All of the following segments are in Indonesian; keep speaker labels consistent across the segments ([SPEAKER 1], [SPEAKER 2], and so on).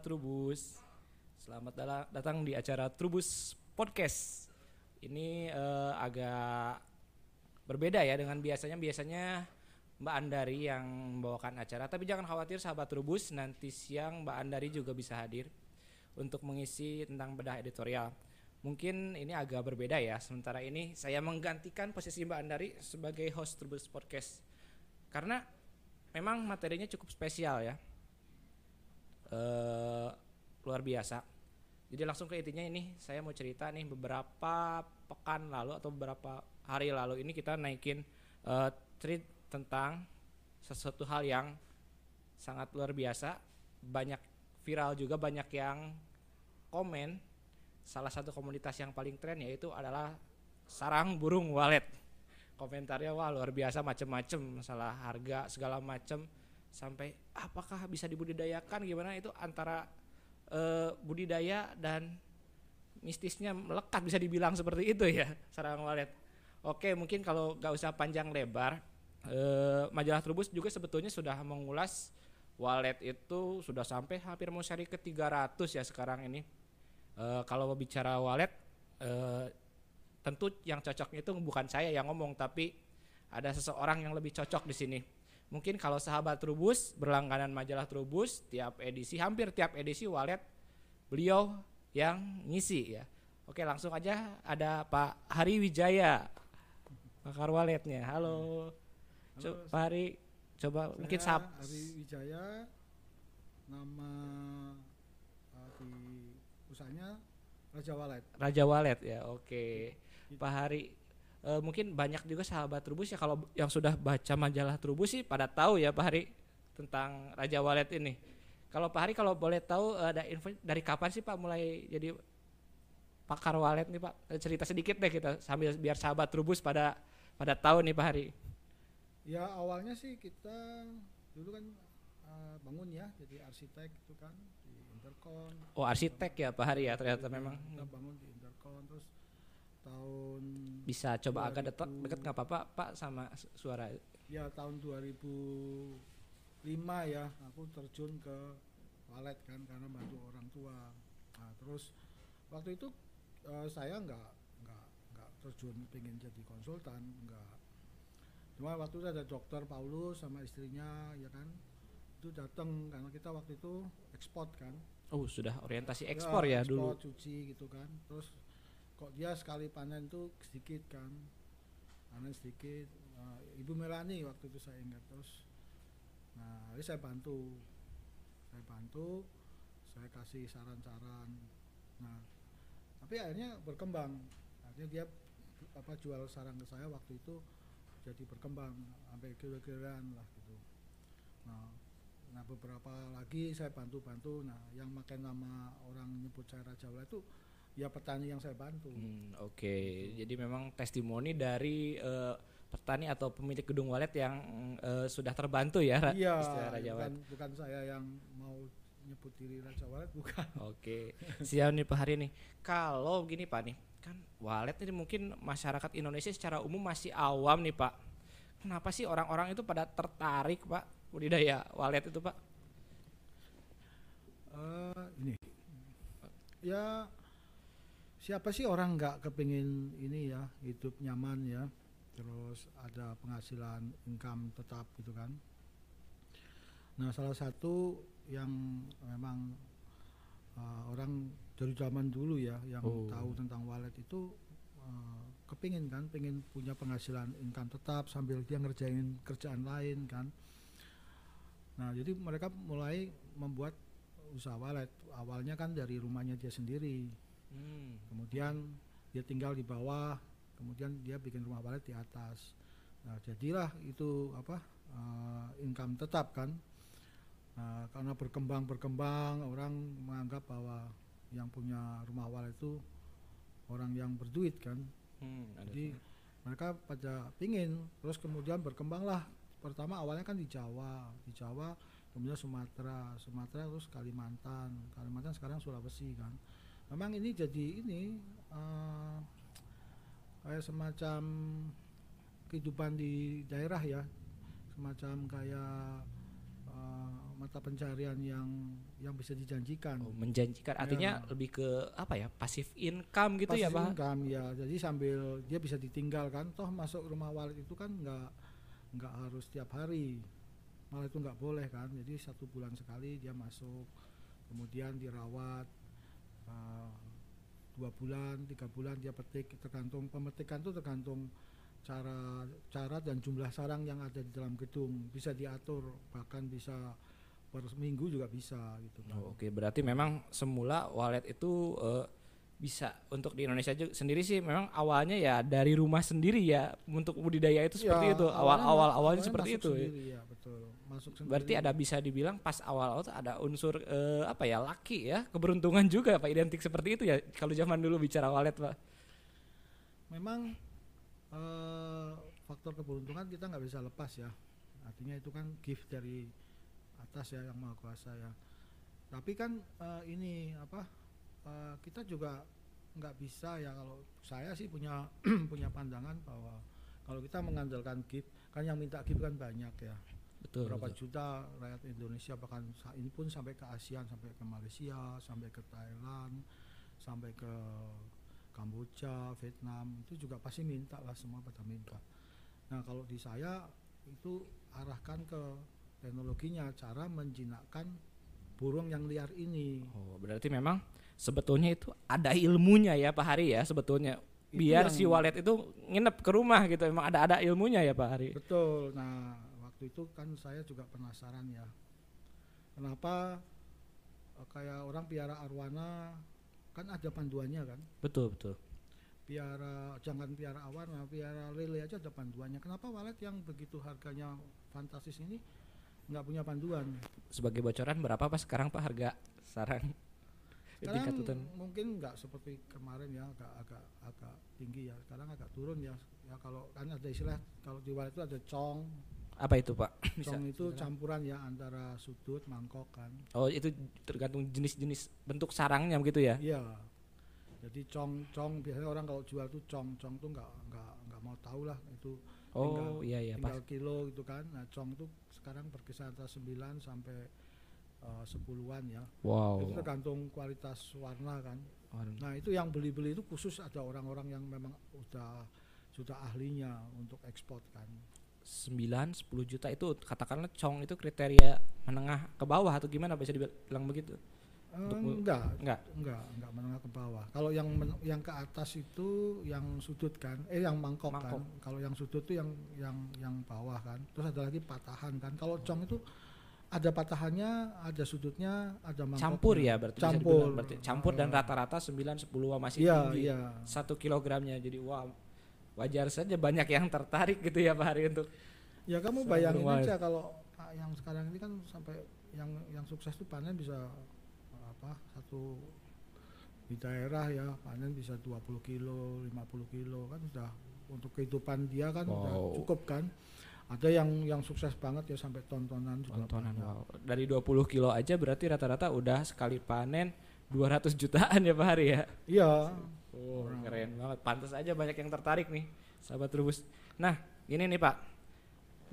[SPEAKER 1] Trubus. Selamat datang di acara Trubus Podcast. Ini eh, agak berbeda ya dengan biasanya. Biasanya Mbak Andari yang membawakan acara, tapi jangan khawatir sahabat Trubus, nanti siang Mbak Andari juga bisa hadir untuk mengisi tentang bedah editorial. Mungkin ini agak berbeda ya. Sementara ini saya menggantikan posisi Mbak Andari sebagai host Trubus Podcast. Karena memang materinya cukup spesial ya eh luar biasa. Jadi langsung ke intinya ini saya mau cerita nih beberapa pekan lalu atau beberapa hari lalu ini kita naikin eh tweet tentang sesuatu hal yang sangat luar biasa, banyak viral juga banyak yang komen. Salah satu komunitas yang paling tren yaitu adalah sarang burung walet. Komentarnya wah luar biasa macem-macem masalah harga segala macem sampai apakah bisa dibudidayakan gimana itu antara eh, budidaya dan mistisnya melekat bisa dibilang seperti itu ya sarang walet. Oke mungkin kalau nggak usah panjang lebar eh, majalah Trubus juga sebetulnya sudah mengulas walet itu sudah sampai hampir mau seri ke 300 ya sekarang ini. Eh, kalau bicara walet eh, tentu yang cocoknya itu bukan saya yang ngomong tapi ada seseorang yang lebih cocok di sini. Mungkin kalau sahabat Trubus berlangganan majalah Trubus tiap edisi hampir tiap edisi walet beliau yang ngisi ya. Oke langsung aja ada Pak Hari Wijaya pakar waletnya. Halo.
[SPEAKER 2] Halo,
[SPEAKER 1] Co- Pak Hari coba mungkin
[SPEAKER 2] Saya
[SPEAKER 1] sap
[SPEAKER 2] Ari Wijaya nama uh, di usahanya Raja Walet.
[SPEAKER 1] Raja Walet ya. Oke. Pak Hari eh, mungkin banyak juga sahabat Trubus ya kalau yang sudah baca majalah Trubus sih pada tahu ya Pak Hari tentang Raja Walet ini. Kalau Pak Hari kalau boleh tahu eh, ada info dari kapan sih Pak mulai jadi pakar walet nih Pak? Eh, Cerita sedikit deh kita sambil biar sahabat Trubus pada pada tahu nih Pak Hari.
[SPEAKER 2] Ya awalnya sih kita dulu kan uh, bangun ya jadi arsitek itu kan di Intercon.
[SPEAKER 1] Oh arsitek ya Pak Hari ya ternyata memang
[SPEAKER 2] kita bangun di Intercon terus tahun
[SPEAKER 1] bisa coba agak dekat
[SPEAKER 2] 2000.
[SPEAKER 1] dekat nggak apa-apa Pak sama su- suara.
[SPEAKER 2] ya tahun 2005 ya aku terjun ke walet kan karena bantu orang tua. Nah, terus waktu itu eh, saya nggak nggak nggak terjun pengen jadi konsultan nggak. Cuma waktu itu ada dokter Paulus sama istrinya ya kan itu datang karena kita waktu itu ekspor kan.
[SPEAKER 1] Oh sudah orientasi ekspor ya, dulu.
[SPEAKER 2] ekspor, cuci gitu kan. Terus kok dia sekali panen tuh sedikit kan. Panen sedikit. Nah, Ibu Melani waktu itu saya ingat terus. Nah, ini saya bantu. Saya bantu, saya kasih saran-saran. Nah, tapi akhirnya berkembang. Akhirnya dia apa jual sarang ke saya waktu itu jadi berkembang sampai kilo-kiloan lah gitu. Nah, nah beberapa lagi saya bantu-bantu. Nah, yang makin nama orang nyebut saya Raja Wala itu ya petani yang saya bantu.
[SPEAKER 1] Hmm, Oke, jadi memang testimoni dari eh, petani atau pemilik gedung walet yang eh, sudah terbantu ya, Ra-
[SPEAKER 2] Iya,
[SPEAKER 1] Raja
[SPEAKER 2] bukan,
[SPEAKER 1] Walet.
[SPEAKER 2] bukan saya yang mau nyebut diri Raja Walet bukan.
[SPEAKER 1] Oke, siap nih Pak Hari nih. Kalau gini Pak nih, kan walet ini mungkin masyarakat Indonesia secara umum masih awam nih Pak. Kenapa sih orang-orang itu pada tertarik Pak budidaya walet itu Pak?
[SPEAKER 2] Eh, ini ya siapa sih orang nggak kepingin ini ya hidup nyaman ya terus ada penghasilan income tetap gitu kan? Nah salah satu yang memang eh, orang dari zaman dulu ya yang
[SPEAKER 1] Oh.
[SPEAKER 2] tahu tentang wallet itu eh, kepingin kan pengen punya penghasilan income tetap sambil dia ngerjain kerjaan lain kan? Nah jadi mereka mulai membuat usaha walet awalnya kan dari rumahnya dia sendiri
[SPEAKER 1] Hmm,
[SPEAKER 2] kemudian dia tinggal di bawah kemudian dia bikin rumah walet di atas. Nah jadilah itu apa eh, income tetap kan. Nah, karena berkembang berkembang orang menganggap bahwa yang punya rumah walet itu orang yang berduit kan.
[SPEAKER 1] Hmm, ada
[SPEAKER 2] jadi mereka pada pingin terus kemudian berkembanglah. Pertama awalnya kan di Jawa di Jawa kemudian Sumatera Sumatera terus Kalimantan. Kalimantan sekarang Sulawesi kan memang ini jadi ini eh, kayak semacam kehidupan di daerah ya semacam kayak eh, mata pencarian yang yang bisa dijanjikan.
[SPEAKER 1] Oh, menjanjikan artinya
[SPEAKER 2] Ya.
[SPEAKER 1] lebih ke apa ya? Pasif income gitu ya,
[SPEAKER 2] Passive
[SPEAKER 1] Pak?
[SPEAKER 2] income, ya. Jadi sambil dia bisa ditinggalkan, toh masuk rumah walid itu kan nggak nggak harus tiap hari, malah itu nggak boleh kan. Jadi satu bulan sekali dia masuk, kemudian dirawat eh, dua bulan, tiga bulan dia petik, tergantung pemetikan itu tergantung cara cara dan jumlah sarang yang ada di dalam gedung bisa diatur bahkan bisa per minggu juga bisa gitu.
[SPEAKER 1] Oh, Oke, berarti memang semula walet itu eh, bisa untuk di Indonesia juga sendiri sih memang awalnya ya dari rumah sendiri ya untuk budidaya itu seperti
[SPEAKER 2] Ya,
[SPEAKER 1] itu awal-awal
[SPEAKER 2] ma-
[SPEAKER 1] awalnya
[SPEAKER 2] awalnya
[SPEAKER 1] seperti
[SPEAKER 2] masuk
[SPEAKER 1] itu. ya.
[SPEAKER 2] sendiri, ya, betul. Masuk
[SPEAKER 1] Berarti
[SPEAKER 2] sendiri.
[SPEAKER 1] ada bisa dibilang pas awal-awal tuh ada unsur eh, apa ya laki ya keberuntungan juga pak identik seperti itu ya kalau zaman dulu bicara walet pak.
[SPEAKER 2] memang eh, faktor keberuntungan kita nggak bisa lepas ya artinya itu kan gift dari atas ya yang maha kuasa ya tapi kan eh, ini apa eh, kita juga nggak bisa ya kalau saya sih punya punya pandangan bahwa kalau kita mengandalkan gift kan yang minta gift kan banyak ya
[SPEAKER 1] Betul.
[SPEAKER 2] berapa
[SPEAKER 1] betul.
[SPEAKER 2] juta rakyat Indonesia bahkan ini pun sampai ke ASEAN sampai ke Malaysia sampai ke Thailand sampai ke Kamboja Vietnam itu juga pasti minta lah semua pada minta nah kalau di saya itu arahkan ke teknologinya cara menjinakkan burung yang liar ini
[SPEAKER 1] Oh, berarti memang sebetulnya itu ada ilmunya ya Pak Hari ya sebetulnya. Biar si walet itu nginep ke rumah gitu. Emang ada ada ilmunya ya Pak Hari.
[SPEAKER 2] betul nah waktu itu kan saya juga penasaran ya kenapa eh, kayak orang piara arwana kan ada panduannya kan
[SPEAKER 1] Betul betul.
[SPEAKER 2] piara jangan piara awan piara lele aja ada panduannya kenapa walet yang begitu harganya fantastis ini nggak punya panduan
[SPEAKER 1] Sebagai bocoran berapa Pak sekarang Pak harga sarang?
[SPEAKER 2] Sekarang mungkin nggak seperti kemarin ya agak agak agak tinggi ya sekarang agak turun ya ya kalau kan ada istilah kalau di itu ada cong
[SPEAKER 1] Apa itu Pak? Bisa
[SPEAKER 2] cong itu campuran ya antara sudut mangkok kan
[SPEAKER 1] Oh itu tergantung jenis-jenis bentuk sarangnya begitu ya?
[SPEAKER 2] iya jadi cong cong biasanya orang kalau jual tuh cong cong tuh nggak nggak nggak mau tahu lah itu
[SPEAKER 1] Oh
[SPEAKER 2] Tinggal-
[SPEAKER 1] iya iya pas.
[SPEAKER 2] tinggal kilo gitu kan. Nah, cong itu sekarang berkisar antara 9 sampai eh, 10-an ya.
[SPEAKER 1] Wow.
[SPEAKER 2] Itu tergantung kualitas warna kan.
[SPEAKER 1] Waduh.
[SPEAKER 2] Nah, itu yang beli-beli itu khusus ada orang-orang yang memang udah sudah ahlinya untuk ekspor kan.
[SPEAKER 1] 9 10 juta itu katakanlah cong itu kriteria menengah ke bawah atau gimana bisa dibilang begitu?
[SPEAKER 2] Eh,
[SPEAKER 1] Untuk
[SPEAKER 2] enggak,
[SPEAKER 1] Enggak.
[SPEAKER 2] enggak, enggak menengah ke bawah. Kalau yang men- yang ke atas itu yang sudut kan, eh yang mangkok,
[SPEAKER 1] Mangkok.
[SPEAKER 2] kan. Kalau yang sudut itu yang yang yang bawah kan. Terus ada lagi patahan kan. Kalau cong itu ada patahannya, ada sudutnya, ada mangkoknya.
[SPEAKER 1] Campur ya berarti bisa
[SPEAKER 2] Campur.
[SPEAKER 1] dibilang berarti campur dan
[SPEAKER 2] Eh,
[SPEAKER 1] rata-rata 9 10 masih
[SPEAKER 2] Iya,
[SPEAKER 1] tinggi.
[SPEAKER 2] iya.
[SPEAKER 1] Satu kilogramnya jadi wow. Wajar saja banyak yang tertarik gitu ya Pak Hari untuk
[SPEAKER 2] Ya kamu bayangin
[SPEAKER 1] belum
[SPEAKER 2] aja kalau ah, yang sekarang ini kan sampai yang yang sukses tuh panen bisa ah, apa satu di daerah ya panen bisa 20 kilo, 50 kilo kan sudah untuk kehidupan dia kan udah
[SPEAKER 1] Wow.
[SPEAKER 2] cukup kan. Ada yang yang sukses banget ya sampai tontonan juga
[SPEAKER 1] tontonan wow. Dari 20 kilo aja berarti rata-rata udah sekali panen 200 jutaan ya Pak Hari ya.
[SPEAKER 2] Iya.
[SPEAKER 1] Oh, keren banget. Pantas aja banyak yang tertarik nih, sahabat Rubus. Nah, ini nih Pak.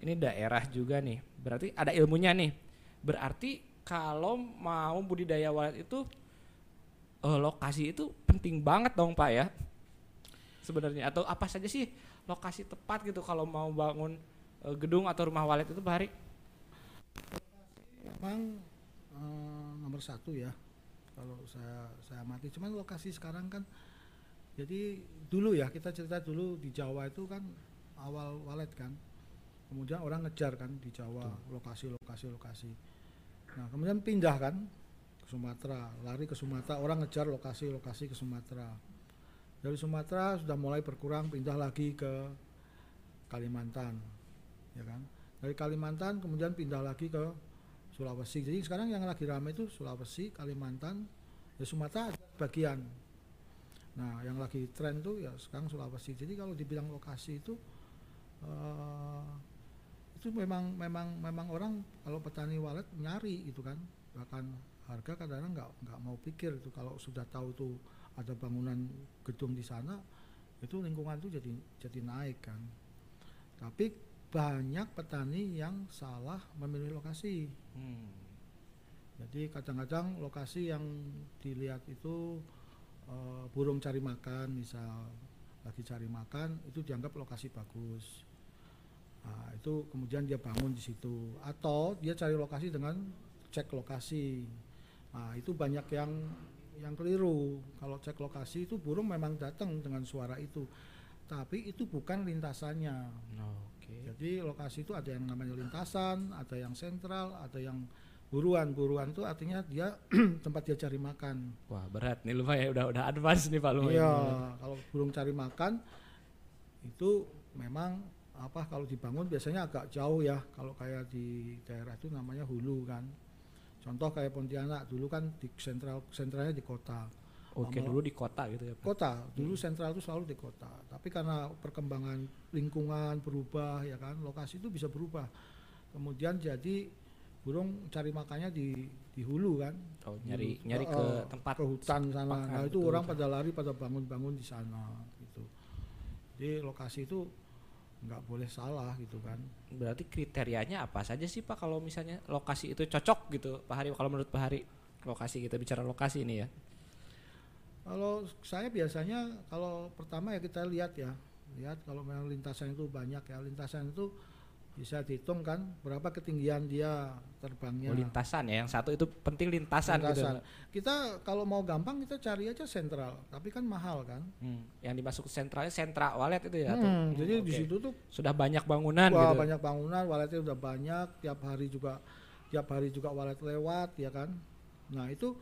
[SPEAKER 1] Ini daerah juga nih. Berarti ada ilmunya nih. Berarti kalau mau budidaya walet itu eh, lokasi itu penting banget dong Pak ya. Sebenarnya atau apa saja sih lokasi tepat gitu kalau mau bangun eh, gedung atau rumah walet itu Pak Hari?
[SPEAKER 2] Memang eh, nomor satu ya kalau saya saya amati. Cuman lokasi sekarang kan jadi dulu ya kita cerita dulu di Jawa itu kan awal walet kan. Kemudian orang ngejar kan di Jawa lokasi lokasi lokasi. Nah kemudian pindah kan ke Sumatera, lari ke Sumatera, orang ngejar lokasi lokasi ke Sumatera. Dari Sumatera sudah mulai berkurang, pindah lagi ke Kalimantan, ya kan. Dari Kalimantan kemudian pindah lagi ke Sulawesi. Jadi sekarang yang lagi ramai itu Sulawesi, Kalimantan, ya Sumatera bagian. Nah, yang lagi tren tuh ya sekarang Sulawesi. Jadi kalau dibilang lokasi itu eh, itu memang memang memang orang kalau petani walet nyari itu kan. Bahkan harga kadang-kadang nggak nggak mau pikir itu kalau sudah tahu tuh ada bangunan gedung di sana itu lingkungan itu jadi jadi naik kan. Tapi banyak petani yang salah memilih lokasi.
[SPEAKER 1] Hmm.
[SPEAKER 2] Jadi kadang-kadang lokasi yang dilihat itu eh, burung cari makan, misal lagi cari makan itu dianggap lokasi bagus. Nah, itu kemudian dia bangun di situ atau dia cari lokasi dengan cek lokasi. Nah, itu banyak yang yang keliru. Kalau cek lokasi itu burung memang datang dengan suara itu. Tapi itu bukan lintasannya.
[SPEAKER 1] Oke.
[SPEAKER 2] Jadi lokasi itu ada yang namanya lintasan, ada yang sentral, ada yang buruan. Buruan itu artinya dia tempat dia cari makan.
[SPEAKER 1] Wah berat nih lumayan udah udah advance nih pak lumayan.
[SPEAKER 2] Iya, kalau burung cari makan itu memang apa kalau dibangun biasanya agak jauh ya. Kalau kayak di daerah itu namanya hulu kan. Contoh kayak Pontianak dulu kan di sentral sentralnya di kota.
[SPEAKER 1] Oke
[SPEAKER 2] Lama-
[SPEAKER 1] dulu di kota gitu ya pak.
[SPEAKER 2] Kota dulu sentral itu selalu di kota. Tapi karena perkembangan lingkungan berubah ya kan, lokasi itu bisa berubah. Kemudian jadi burung cari makannya di di hulu kan.
[SPEAKER 1] Oh, nyari
[SPEAKER 2] Dulu.
[SPEAKER 1] nyari ke
[SPEAKER 2] oh,
[SPEAKER 1] tempat
[SPEAKER 2] ke hutan sana. Nah itu
[SPEAKER 1] betul,
[SPEAKER 2] orang pada lari pada bangun-bangun di sana gitu. Jadi lokasi itu nggak boleh salah gitu kan.
[SPEAKER 1] Berarti kriterianya apa saja sih Pak kalau misalnya lokasi itu cocok gitu Pak Hari kalau menurut Pak Hari lokasi kita bicara lokasi ini ya.
[SPEAKER 2] Kalau saya biasanya kalau pertama ya kita lihat ya, lihat kalau memang lintasan itu banyak ya, lintasan itu bisa dihitung kan berapa ketinggian dia terbangnya.
[SPEAKER 1] Oh, lintasan ya yang satu itu penting lintasan,
[SPEAKER 2] Lintasan.
[SPEAKER 1] gitu.
[SPEAKER 2] Kita kalau mau gampang kita cari aja sentral, tapi kan mahal kan.
[SPEAKER 1] Hmm, yang dimasuk sentralnya sentra walet itu ya.
[SPEAKER 2] Hmm,
[SPEAKER 1] Hmm,
[SPEAKER 2] jadi di
[SPEAKER 1] oke.
[SPEAKER 2] situ tuh
[SPEAKER 1] sudah banyak bangunan
[SPEAKER 2] wah
[SPEAKER 1] gitu.
[SPEAKER 2] banyak bangunan, waletnya udah banyak, tiap hari juga tiap hari juga walet lewat ya kan. Nah, itu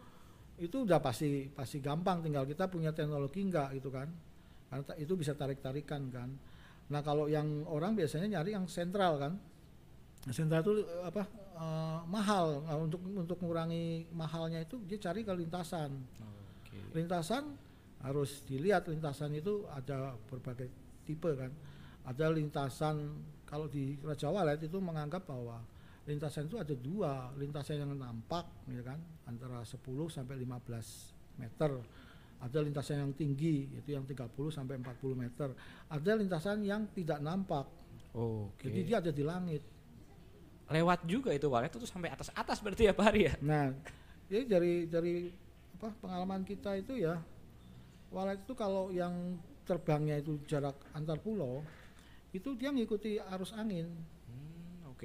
[SPEAKER 2] itu udah pasti pasti gampang tinggal kita punya teknologi enggak gitu kan. Karena itu bisa tarik-tarikan kan. Nah, kalau yang orang biasanya nyari yang sentral kan. Sentral itu eh, apa eh, mahal. Nah, untuk untuk mengurangi mahalnya itu dia cari ke lintasan.
[SPEAKER 1] Oke.
[SPEAKER 2] Lintasan harus dilihat lintasan itu ada berbagai tipe kan. Ada lintasan kalau di Raja Walet itu menganggap bahwa lintasan itu ada dua, lintasan yang nampak ya kan antara 10 sampai 15 meter. Ada lintasan yang tinggi itu yang 30 sampai 40 meter. Ada lintasan yang tidak nampak.
[SPEAKER 1] Oke.
[SPEAKER 2] Jadi dia ada di langit.
[SPEAKER 1] Lewat juga itu walet itu sampai atas atas berarti ya Pak Hari ya.
[SPEAKER 2] Nah, jadi dari dari apa pengalaman kita itu ya, walet itu kalau yang terbangnya itu jarak antar pulau, itu dia ngikuti arus angin.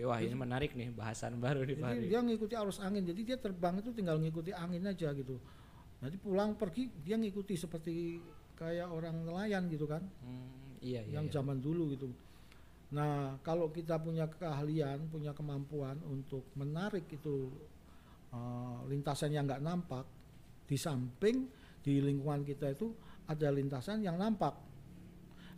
[SPEAKER 1] Oke wah ini menarik nih bahasan baru
[SPEAKER 2] Jadi
[SPEAKER 1] Hari.
[SPEAKER 2] dia ngikuti arus angin. Jadi dia terbang itu tinggal ngikuti angin aja gitu. Nanti pulang pergi dia ngikuti seperti kayak orang nelayan gitu kan,
[SPEAKER 1] Hmm, iya iya.
[SPEAKER 2] yang
[SPEAKER 1] iya.
[SPEAKER 2] zaman dulu gitu. Nah, kalau kita punya keahlian, punya kemampuan untuk menarik itu eh, lintasan yang nggak nampak, di samping di lingkungan kita itu ada lintasan yang nampak.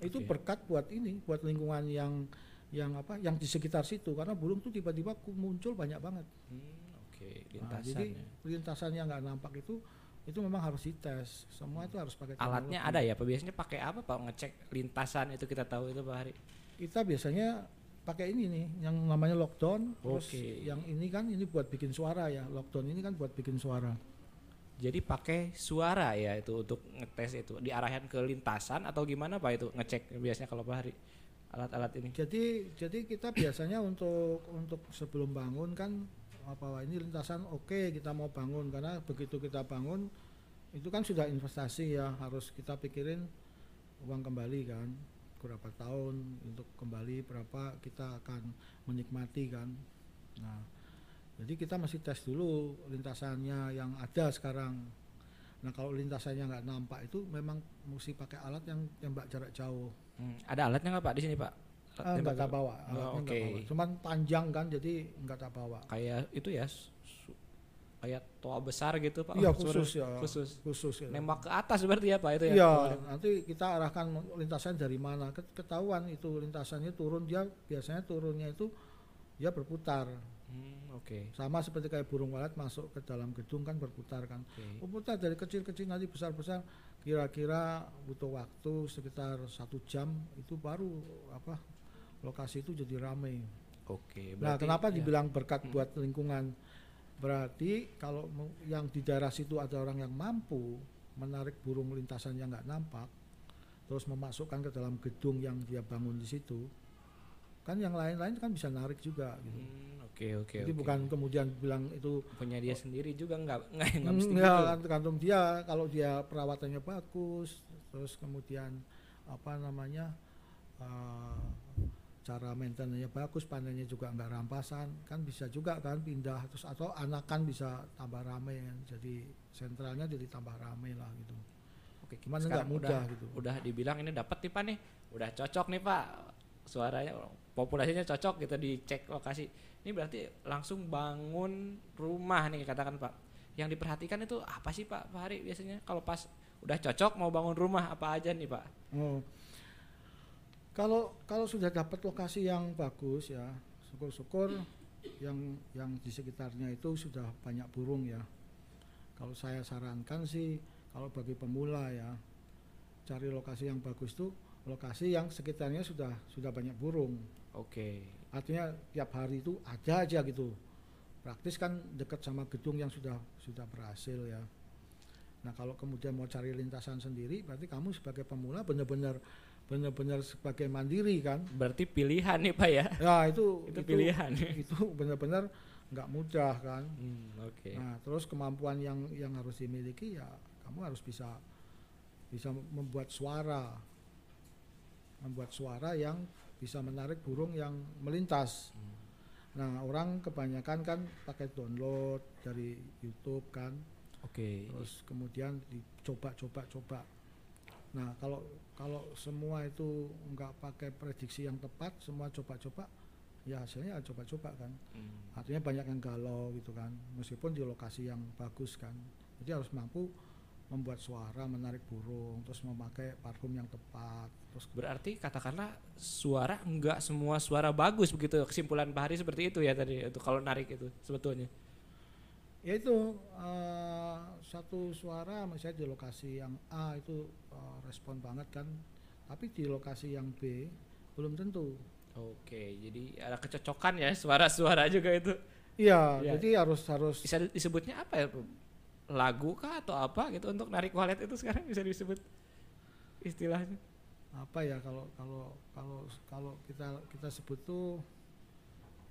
[SPEAKER 2] Itu
[SPEAKER 1] Oke.
[SPEAKER 2] berkat buat ini, buat lingkungan yang yang apa, yang di sekitar situ. Karena burung tuh tiba-tiba muncul banyak banget.
[SPEAKER 1] Hmm, Oke
[SPEAKER 2] Nah,
[SPEAKER 1] lintasan.
[SPEAKER 2] jadi
[SPEAKER 1] ya.
[SPEAKER 2] lintasan yang nggak nampak itu itu memang harus dites. Semua itu harus pakai
[SPEAKER 1] Alatnya
[SPEAKER 2] teknologi.
[SPEAKER 1] ada ya Pak. Biasanya pakai apa Pak ngecek lintasan itu kita tahu itu Pak Hari.
[SPEAKER 2] kita biasanya pakai ini nih yang namanya lockdown terus
[SPEAKER 1] Oke.
[SPEAKER 2] yang ini kan ini buat bikin suara ya lockdown ini kan buat bikin suara
[SPEAKER 1] Jadi pakai suara ya itu untuk ngetes itu diarahkan ke lintasan atau gimana Pak itu ngecek biasanya kalau Pak Hari alat-alat ini.
[SPEAKER 2] jadi jadi kita biasanya untuk untuk sebelum bangun kan apa ini lintasan oke kita mau bangun. Karena begitu kita bangun itu kan sudah investasi ya harus kita pikirin uang kembali kan. Berapa tahun untuk kembali berapa kita akan menikmati kan. Nah jadi kita masih tes dulu lintasannya yang ada sekarang nah kalau lintasannya nggak nampak itu memang mesti pakai alat yang tembak jarak jauh
[SPEAKER 1] Hmm, ada alatnya nggak Pak di sini Pak? Tembak
[SPEAKER 2] nggak tak bawa
[SPEAKER 1] Oh, oke.
[SPEAKER 2] bawa cuman panjang kan jadi nggak tak bawa
[SPEAKER 1] Kayak itu ya kayak toa besar gitu Pak.
[SPEAKER 2] iya
[SPEAKER 1] suruh-
[SPEAKER 2] khusus ya
[SPEAKER 1] Khusus.
[SPEAKER 2] khusus ya.
[SPEAKER 1] Nembak ke atas berarti ya Pak itu ya.
[SPEAKER 2] Iya, nanti kita arahkan lintasan dari mana. Ket- Ketahuan itu lintasannya turun dia biasanya turunnya itu dia berputar.
[SPEAKER 1] Hmm, oke.
[SPEAKER 2] Sama seperti kayak burung walet masuk ke dalam gedung kan berputar kan.
[SPEAKER 1] Oke.
[SPEAKER 2] Berputar dari kecil-kecil nanti besar-besar kira-kira butuh waktu sekitar satu jam itu baru apa lokasi itu jadi ramai.
[SPEAKER 1] Oke.
[SPEAKER 2] Nah,
[SPEAKER 1] berarti-
[SPEAKER 2] kenapa
[SPEAKER 1] ya.
[SPEAKER 2] dibilang berkat
[SPEAKER 1] Hmm.
[SPEAKER 2] buat lingkungan? Berarti kalau yang di daerah situ ada orang yang mampu menarik burung lintasan yang nggak nampak, terus memasukkan ke dalam gedung yang dia bangun di situ, kan yang lain-lain kan bisa narik juga gitu.
[SPEAKER 1] Hmm, Oke oke.
[SPEAKER 2] Jadi
[SPEAKER 1] oke.
[SPEAKER 2] bukan kemudian bilang itu
[SPEAKER 1] punya dia sendiri juga nggak nggak nggak mesti
[SPEAKER 2] enggak
[SPEAKER 1] gitu.
[SPEAKER 2] tergantung dia kalau dia perawatannya bagus terus kemudian apa namanya eh, cara maintenance-nya bagus panennya juga nggak rampasan kan bisa juga kan pindah terus atau anakan bisa tambah rame kan jadi sentralnya jadi tambah rame lah gitu
[SPEAKER 1] Oke, sekarang
[SPEAKER 2] nggak mudah
[SPEAKER 1] udah,
[SPEAKER 2] gitu
[SPEAKER 1] udah dibilang ini dapat nih pak nih, udah cocok nih pak suaranya populasinya cocok gitu dicek lokasi. Ini berarti langsung bangun rumah nih katakan pak. Yang diperhatikan itu apa sih pak Hari biasanya kalau pas udah cocok mau bangun rumah apa aja nih pak?
[SPEAKER 2] Oh. Kalau kalau sudah dapat lokasi yang bagus ya, syukur-syukur yang yang di sekitarnya itu sudah banyak burung ya. Kalau saya sarankan sih kalau bagi pemula ya, cari lokasi yang bagus tuh lokasi yang sekitarnya sudah sudah banyak burung.
[SPEAKER 1] Oke.
[SPEAKER 2] Artinya tiap hari itu ada aja gitu. Praktis kan dekat sama gedung yang sudah sudah berhasil ya. Nah kalau kemudian mau cari lintasan sendiri, berarti kamu sebagai pemula benar-benar benar-benar sebagai mandiri kan.
[SPEAKER 1] Berarti pilihan nih pak ya?
[SPEAKER 2] Ya itu
[SPEAKER 1] Itu pilihan.
[SPEAKER 2] itu benar-benar nggak mudah kan.
[SPEAKER 1] Hmm, Oke.
[SPEAKER 2] Nah terus kemampuan yang yang harus dimiliki ya kamu harus bisa bisa membuat suara, membuat suara yang bisa menarik burung yang melintas.
[SPEAKER 1] Hmm.
[SPEAKER 2] Nah orang kebanyakan kan pakai download dari YouTube kan,
[SPEAKER 1] Oke.
[SPEAKER 2] terus kemudian dicoba-coba-coba. Nah kalau kalau semua itu nggak pakai prediksi yang tepat, semua coba-coba, ya hasilnya ya coba-coba kan.
[SPEAKER 1] Hmm.
[SPEAKER 2] Artinya banyak yang galau gitu kan, meskipun di lokasi yang bagus kan. Jadi harus mampu membuat suara, menarik burung, terus memakai parfum yang tepat, terus
[SPEAKER 1] Berarti katakanlah suara enggak semua suara bagus begitu kesimpulan Pak Hari seperti itu ya tadi itu kalau narik itu sebetulnya.
[SPEAKER 2] ya itu eh, satu suara misalnya di lokasi yang A itu eh, respon banget kan, tapi di lokasi yang B belum tentu.
[SPEAKER 1] Oke, jadi ada kecocokan ya suara-suara juga itu.
[SPEAKER 2] Iya,
[SPEAKER 1] Iya.
[SPEAKER 2] jadi harus harus
[SPEAKER 1] Bisa disebutnya apa ya? Lagu kah atau apa gitu untuk narik walet itu sekarang bisa disebut istilahnya.
[SPEAKER 2] apa ya kalau kalau kalau kalau kita kita sebut tuh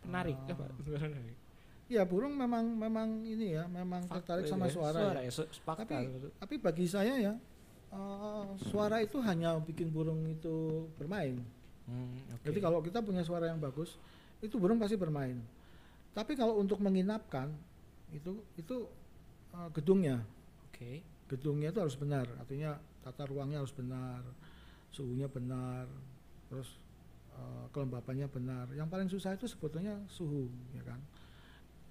[SPEAKER 1] Penarik
[SPEAKER 2] eh,
[SPEAKER 1] apa? Suara narik.
[SPEAKER 2] Ya burung memang memang ini ya, memang tertarik sama
[SPEAKER 1] ya,
[SPEAKER 2] suara. ya.
[SPEAKER 1] ya, su- fakta.
[SPEAKER 2] Tapi- Tapi bagi saya ya eh, suara itu hanya bikin burung itu bermain.
[SPEAKER 1] Hmm, oke.
[SPEAKER 2] Jadi kalau kita punya suara yang bagus, itu burung pasti bermain. Tapi kalau untuk menginapkan itu itu eh, gedungnya,
[SPEAKER 1] Oke.
[SPEAKER 2] gedungnya itu harus benar. Artinya tata ruangnya harus benar, suhunya benar, terus eh, kelembapannya benar. Yang paling susah itu sebetulnya suhu, ya kan.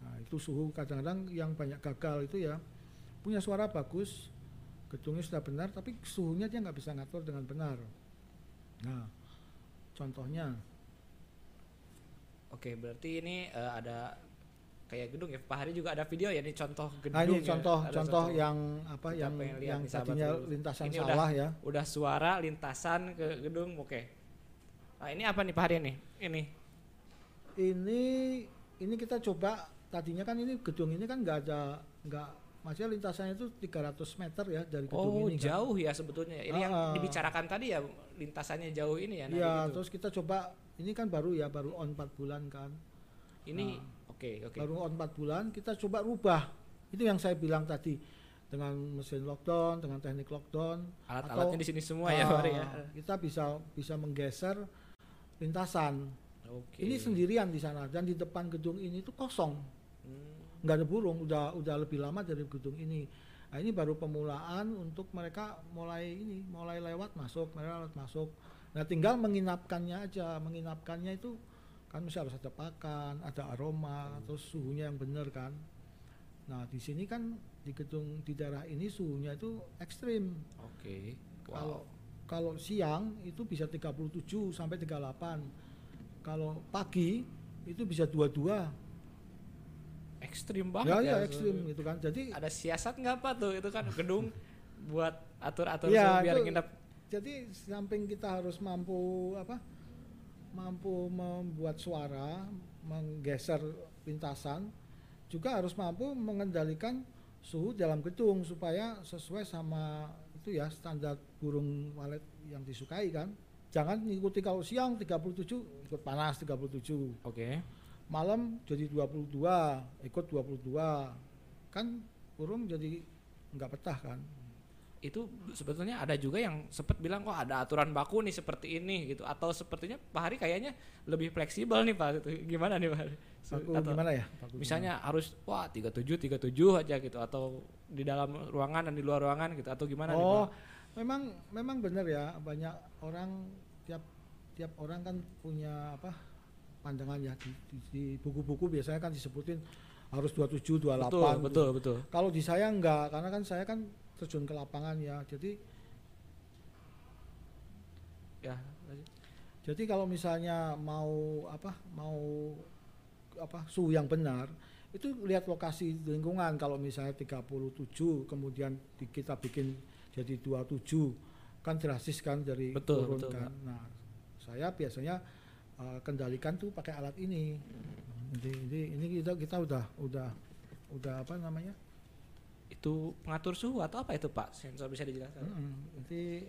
[SPEAKER 2] Nah, itu suhu kadang-kadang yang banyak gagal itu ya punya suara bagus, gedungnya sudah benar, tapi suhunya dia nggak bisa ngatur dengan benar. Nah, contohnya
[SPEAKER 1] Oke, berarti ini eh, ada kayak gedung ya. Pak Hari juga ada video ya ini contoh gedung.
[SPEAKER 2] Nah ini
[SPEAKER 1] ya.
[SPEAKER 2] contoh
[SPEAKER 1] Ada
[SPEAKER 2] contoh yang apa yang yang
[SPEAKER 1] sahabat
[SPEAKER 2] tadinya lintasan
[SPEAKER 1] Ini
[SPEAKER 2] sawah ya.
[SPEAKER 1] udah suara lintasan ke gedung. Oke. Nah, ini apa nih Pak Hari nih? Ini.
[SPEAKER 2] Ini ini kita coba tadinya kan ini gedung ini kan nggak ada nggak maksudnya lintasannya itu 300 meter ya dari gedung
[SPEAKER 1] Oh,
[SPEAKER 2] ini kan.
[SPEAKER 1] jauh ya sebetulnya. Ini yang
[SPEAKER 2] Ah.
[SPEAKER 1] dibicarakan tadi ya lintasannya jauh ini ya. Nah,
[SPEAKER 2] Iya,
[SPEAKER 1] gitu.
[SPEAKER 2] terus kita coba ini kan baru ya baru on 4 bulan kan.
[SPEAKER 1] Ini
[SPEAKER 2] Ah.
[SPEAKER 1] Oke, oke.
[SPEAKER 2] Baru on 4 bulan kita coba rubah. Itu yang saya bilang tadi dengan mesin lockdown, dengan teknik lockdown
[SPEAKER 1] Alat-alatnya di sini semua ya, Pak Hari ya.
[SPEAKER 2] ah, Kita bisa bisa menggeser lintasan.
[SPEAKER 1] Oke.
[SPEAKER 2] Ini sendirian di sana dan di depan gedung ini tuh kosong.
[SPEAKER 1] Hmm,
[SPEAKER 2] nggak ada burung udah udah lebih lama dari gedung ini nah ini baru pemulaan untuk mereka mulai ini mulai lewat masuk mereka lewat masuk nah tinggal menginapkannya aja menginapkannya itu kan mesti harus ada pakan ada aroma terus suhunya yang benar kan. Nah di sini kan di gedung di daerah ini suhunya itu ekstrim.
[SPEAKER 1] Oke.
[SPEAKER 2] kalau
[SPEAKER 1] Wow.
[SPEAKER 2] kalau siang itu bisa 37 sampai 38 kalau pagi itu bisa 22
[SPEAKER 1] Ekstrim
[SPEAKER 2] ya
[SPEAKER 1] banget
[SPEAKER 2] ya. ekstrim gitu kan. Jadi
[SPEAKER 1] Ada siasat nggak Pak? Tuh? Itu kan gedung buat atur-atur
[SPEAKER 2] Iya,
[SPEAKER 1] suhu biar
[SPEAKER 2] itu-
[SPEAKER 1] nginep.
[SPEAKER 2] jadi samping kita harus mampu apa mampu membuat suara menggeser lintasan juga harus mampu mengendalikan suhu dalam gedung supaya sesuai sama itu ya standar burung walet yang disukai kan. Jangan ngikuti kalau siang 37 ikut panas 37
[SPEAKER 1] Oke.
[SPEAKER 2] malam jadi 22 ikut 22 kan kurung jadi nggak petah kan
[SPEAKER 1] Itu sebetulnya ada juga yang sempat bilang kok ada aturan baku nih seperti ini gitu. Atau sepertinya Pak Hari kayaknya lebih fleksibel nih Pak itu gimana nih Pak
[SPEAKER 2] Baku
[SPEAKER 1] atau
[SPEAKER 2] gimana ya? Baku
[SPEAKER 1] misalnya harus wah 37 37 aja gitu. Atau di dalam ruangan dan di luar ruangan gitu. Atau gimana nih
[SPEAKER 2] oh
[SPEAKER 1] Pak?
[SPEAKER 2] memang memang benar ya. Banyak orang tiap tiap orang kan punya apa pandangan ya. Di, di- di buku-buku biasanya kan disebutin harus 27 28
[SPEAKER 1] Betul, betul, betul.
[SPEAKER 2] Kalau di saya enggak, karena kan saya kan terjun ke lapangan ya. Jadi
[SPEAKER 1] Ya,
[SPEAKER 2] jadi kalau misalnya mau apa mau apa suhu yang benar itu lihat lokasi lingkungan kalau misalnya 37 kemudian di- kita bikin jadi 27 kan drastis kan dari
[SPEAKER 1] Betul,
[SPEAKER 2] turun
[SPEAKER 1] betul,
[SPEAKER 2] kan. Nah, saya biasanya eh, kendalikan tuh pakai alat ini. Jadi, jadi ini kita kita udah udah udah apa namanya?
[SPEAKER 1] Itu pengatur suhu atau apa itu Pak? Sensor bisa dijelaskan?
[SPEAKER 2] Mm-mm. Nanti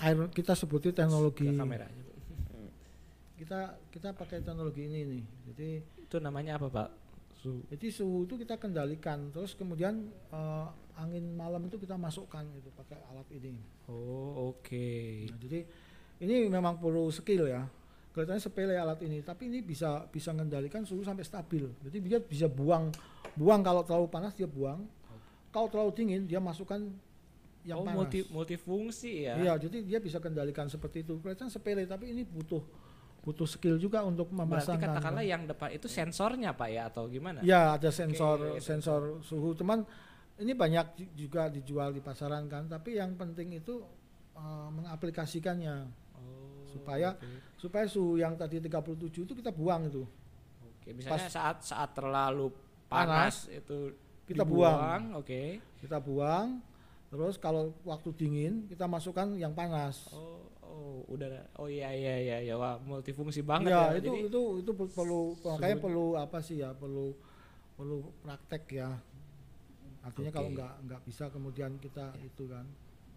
[SPEAKER 2] air kita sebutin teknologi
[SPEAKER 1] kamera
[SPEAKER 2] kita kita pakai teknologi ini nih. Jadi
[SPEAKER 1] Itu namanya apa Pak? Suhu.
[SPEAKER 2] jadi suhu itu kita kendalikan. Terus kemudian eh, angin malam itu kita masukkan itu pakai alat ini.
[SPEAKER 1] Oh, oke.
[SPEAKER 2] Nah, jadi ini memang perlu skill ya. Kelihatannya sepele alat ini, tapi ini bisa bisa mengendalikan suhu sampai stabil. Jadi dia bisa buang buang kalau terlalu panas dia buang. Kalau terlalu dingin dia masukkan yang
[SPEAKER 1] oh,
[SPEAKER 2] panas.
[SPEAKER 1] multi multifungsi ya.
[SPEAKER 2] Iya, jadi dia bisa kendalikan seperti itu. Kelihatan sepele, tapi ini butuh butuh skill juga untuk
[SPEAKER 1] Berarti
[SPEAKER 2] memasangkan.
[SPEAKER 1] katakanlah yang depan itu sensornya Pak ya atau gimana?
[SPEAKER 2] Ya, ada sensor
[SPEAKER 1] Oke,
[SPEAKER 2] sensor suhu. Cuman ini banyak ju- juga dijual di pasaran kan, tapi yang penting itu eh, mengaplikasikannya
[SPEAKER 1] Oh,
[SPEAKER 2] Supaya-
[SPEAKER 1] oke.
[SPEAKER 2] supaya suhu yang tadi 37 itu kita buang itu.
[SPEAKER 1] Oke, misalnya
[SPEAKER 2] Pas-
[SPEAKER 1] saat saat terlalu
[SPEAKER 2] Panas,
[SPEAKER 1] panas, itu
[SPEAKER 2] kita
[SPEAKER 1] dibuang, Oke.
[SPEAKER 2] Kita buang. Terus kalau waktu dingin kita masukkan yang panas.
[SPEAKER 1] Oh, oh, udah. Oh iya iya iya ya, wah multifungsi banget
[SPEAKER 2] ya,
[SPEAKER 1] ya.
[SPEAKER 2] itu
[SPEAKER 1] Jadi
[SPEAKER 2] itu itu per- perlu makanya perlu apa sih ya perlu perlu praktek ya artinya kalau
[SPEAKER 1] Oke.
[SPEAKER 2] nggak nggak bisa kemudian kita itu kan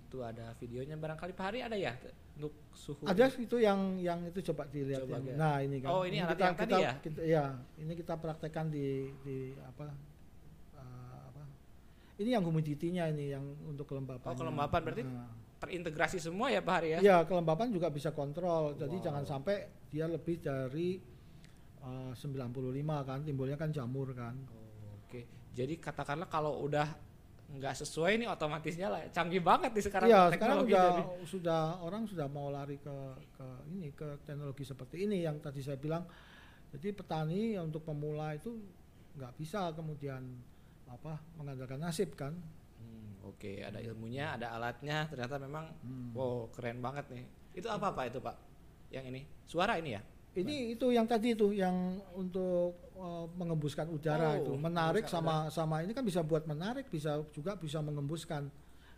[SPEAKER 1] itu ada videonya barangkali Pak Hari ada ya untuk suhu.
[SPEAKER 2] ada itu yang yang itu coba dilihat
[SPEAKER 1] Coba, Ga.
[SPEAKER 2] nah ini kan
[SPEAKER 1] Oh, ini alat
[SPEAKER 2] kita,
[SPEAKER 1] yang tadi
[SPEAKER 2] kita,
[SPEAKER 1] ya?
[SPEAKER 2] kita- iya, ini kita praktekkan di di apa ini yang humidity-nya ini yang untuk kelembapan
[SPEAKER 1] Oh, kelembapan, berarti Terintegrasi semua ya Pak Hari ya?
[SPEAKER 2] ya kelembapan juga bisa kontrol jadi
[SPEAKER 1] Wow.
[SPEAKER 2] jangan sampai dia lebih dari eh, 95 kan timbulnya kan jamur kan
[SPEAKER 1] Oh, Oke. Jadi katakanlah kalau udah nggak sesuai nih otomatisnya lah canggih banget nih sekarang
[SPEAKER 2] Iya, sekarang
[SPEAKER 1] teknologi
[SPEAKER 2] udah
[SPEAKER 1] jadi.
[SPEAKER 2] sudah orang sudah mau lari ke ke ini ke teknologi seperti ini yang tadi saya bilang. Jadi petani untuk pemula itu nggak bisa kemudian apa mengandalkan nasib kan.
[SPEAKER 1] Hmm, Oke, ada ilmunya, ada alatnya. Ternyata memang,
[SPEAKER 2] Hmm.
[SPEAKER 1] wow, keren banget nih. Itu apa pak itu pak? Yang ini suara ini ya?
[SPEAKER 2] Ini itu yang tadi itu yang untuk eh, mengembuskan udara
[SPEAKER 1] Oh,
[SPEAKER 2] itu menarik sama sama ini kan bisa buat menarik bisa juga bisa mengembuskan.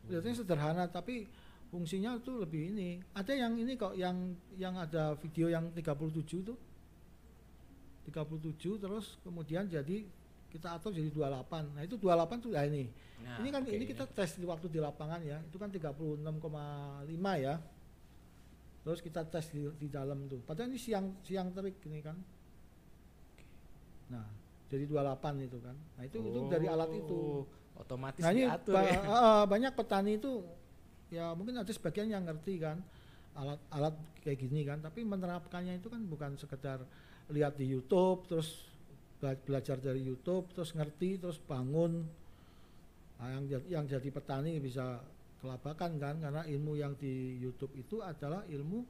[SPEAKER 2] Kelihatannya sederhana tapi fungsinya itu lebih ini. Ada yang ini kok yang yang ada video yang 37 itu 37 terus kemudian jadi kita atur jadi 28. Nah, itu 28 tuh ya ini.
[SPEAKER 1] Nah,
[SPEAKER 2] ini kan
[SPEAKER 1] oke.
[SPEAKER 2] ini kita tes di waktu di lapangan ya. Itu kan 36,5 ya. Terus kita tes di, di dalam tuh. Padahal ini siang siang terik ini kan. Nah, jadi 28 itu kan. Nah, itu itu dari alat itu.
[SPEAKER 1] Oh, Otomatis
[SPEAKER 2] Nah, ini
[SPEAKER 1] diatur
[SPEAKER 2] ba-
[SPEAKER 1] ya.
[SPEAKER 2] eh, banyak petani itu ya mungkin ada sebagian yang ngerti kan alat-alat kayak gini kan, tapi menerapkannya itu kan bukan sekedar lihat di YouTube terus belajar dari YouTube terus ngerti terus bangun. Nah, yang yang jadi petani bisa kelabakan kan karena ilmu yang di YouTube itu adalah ilmu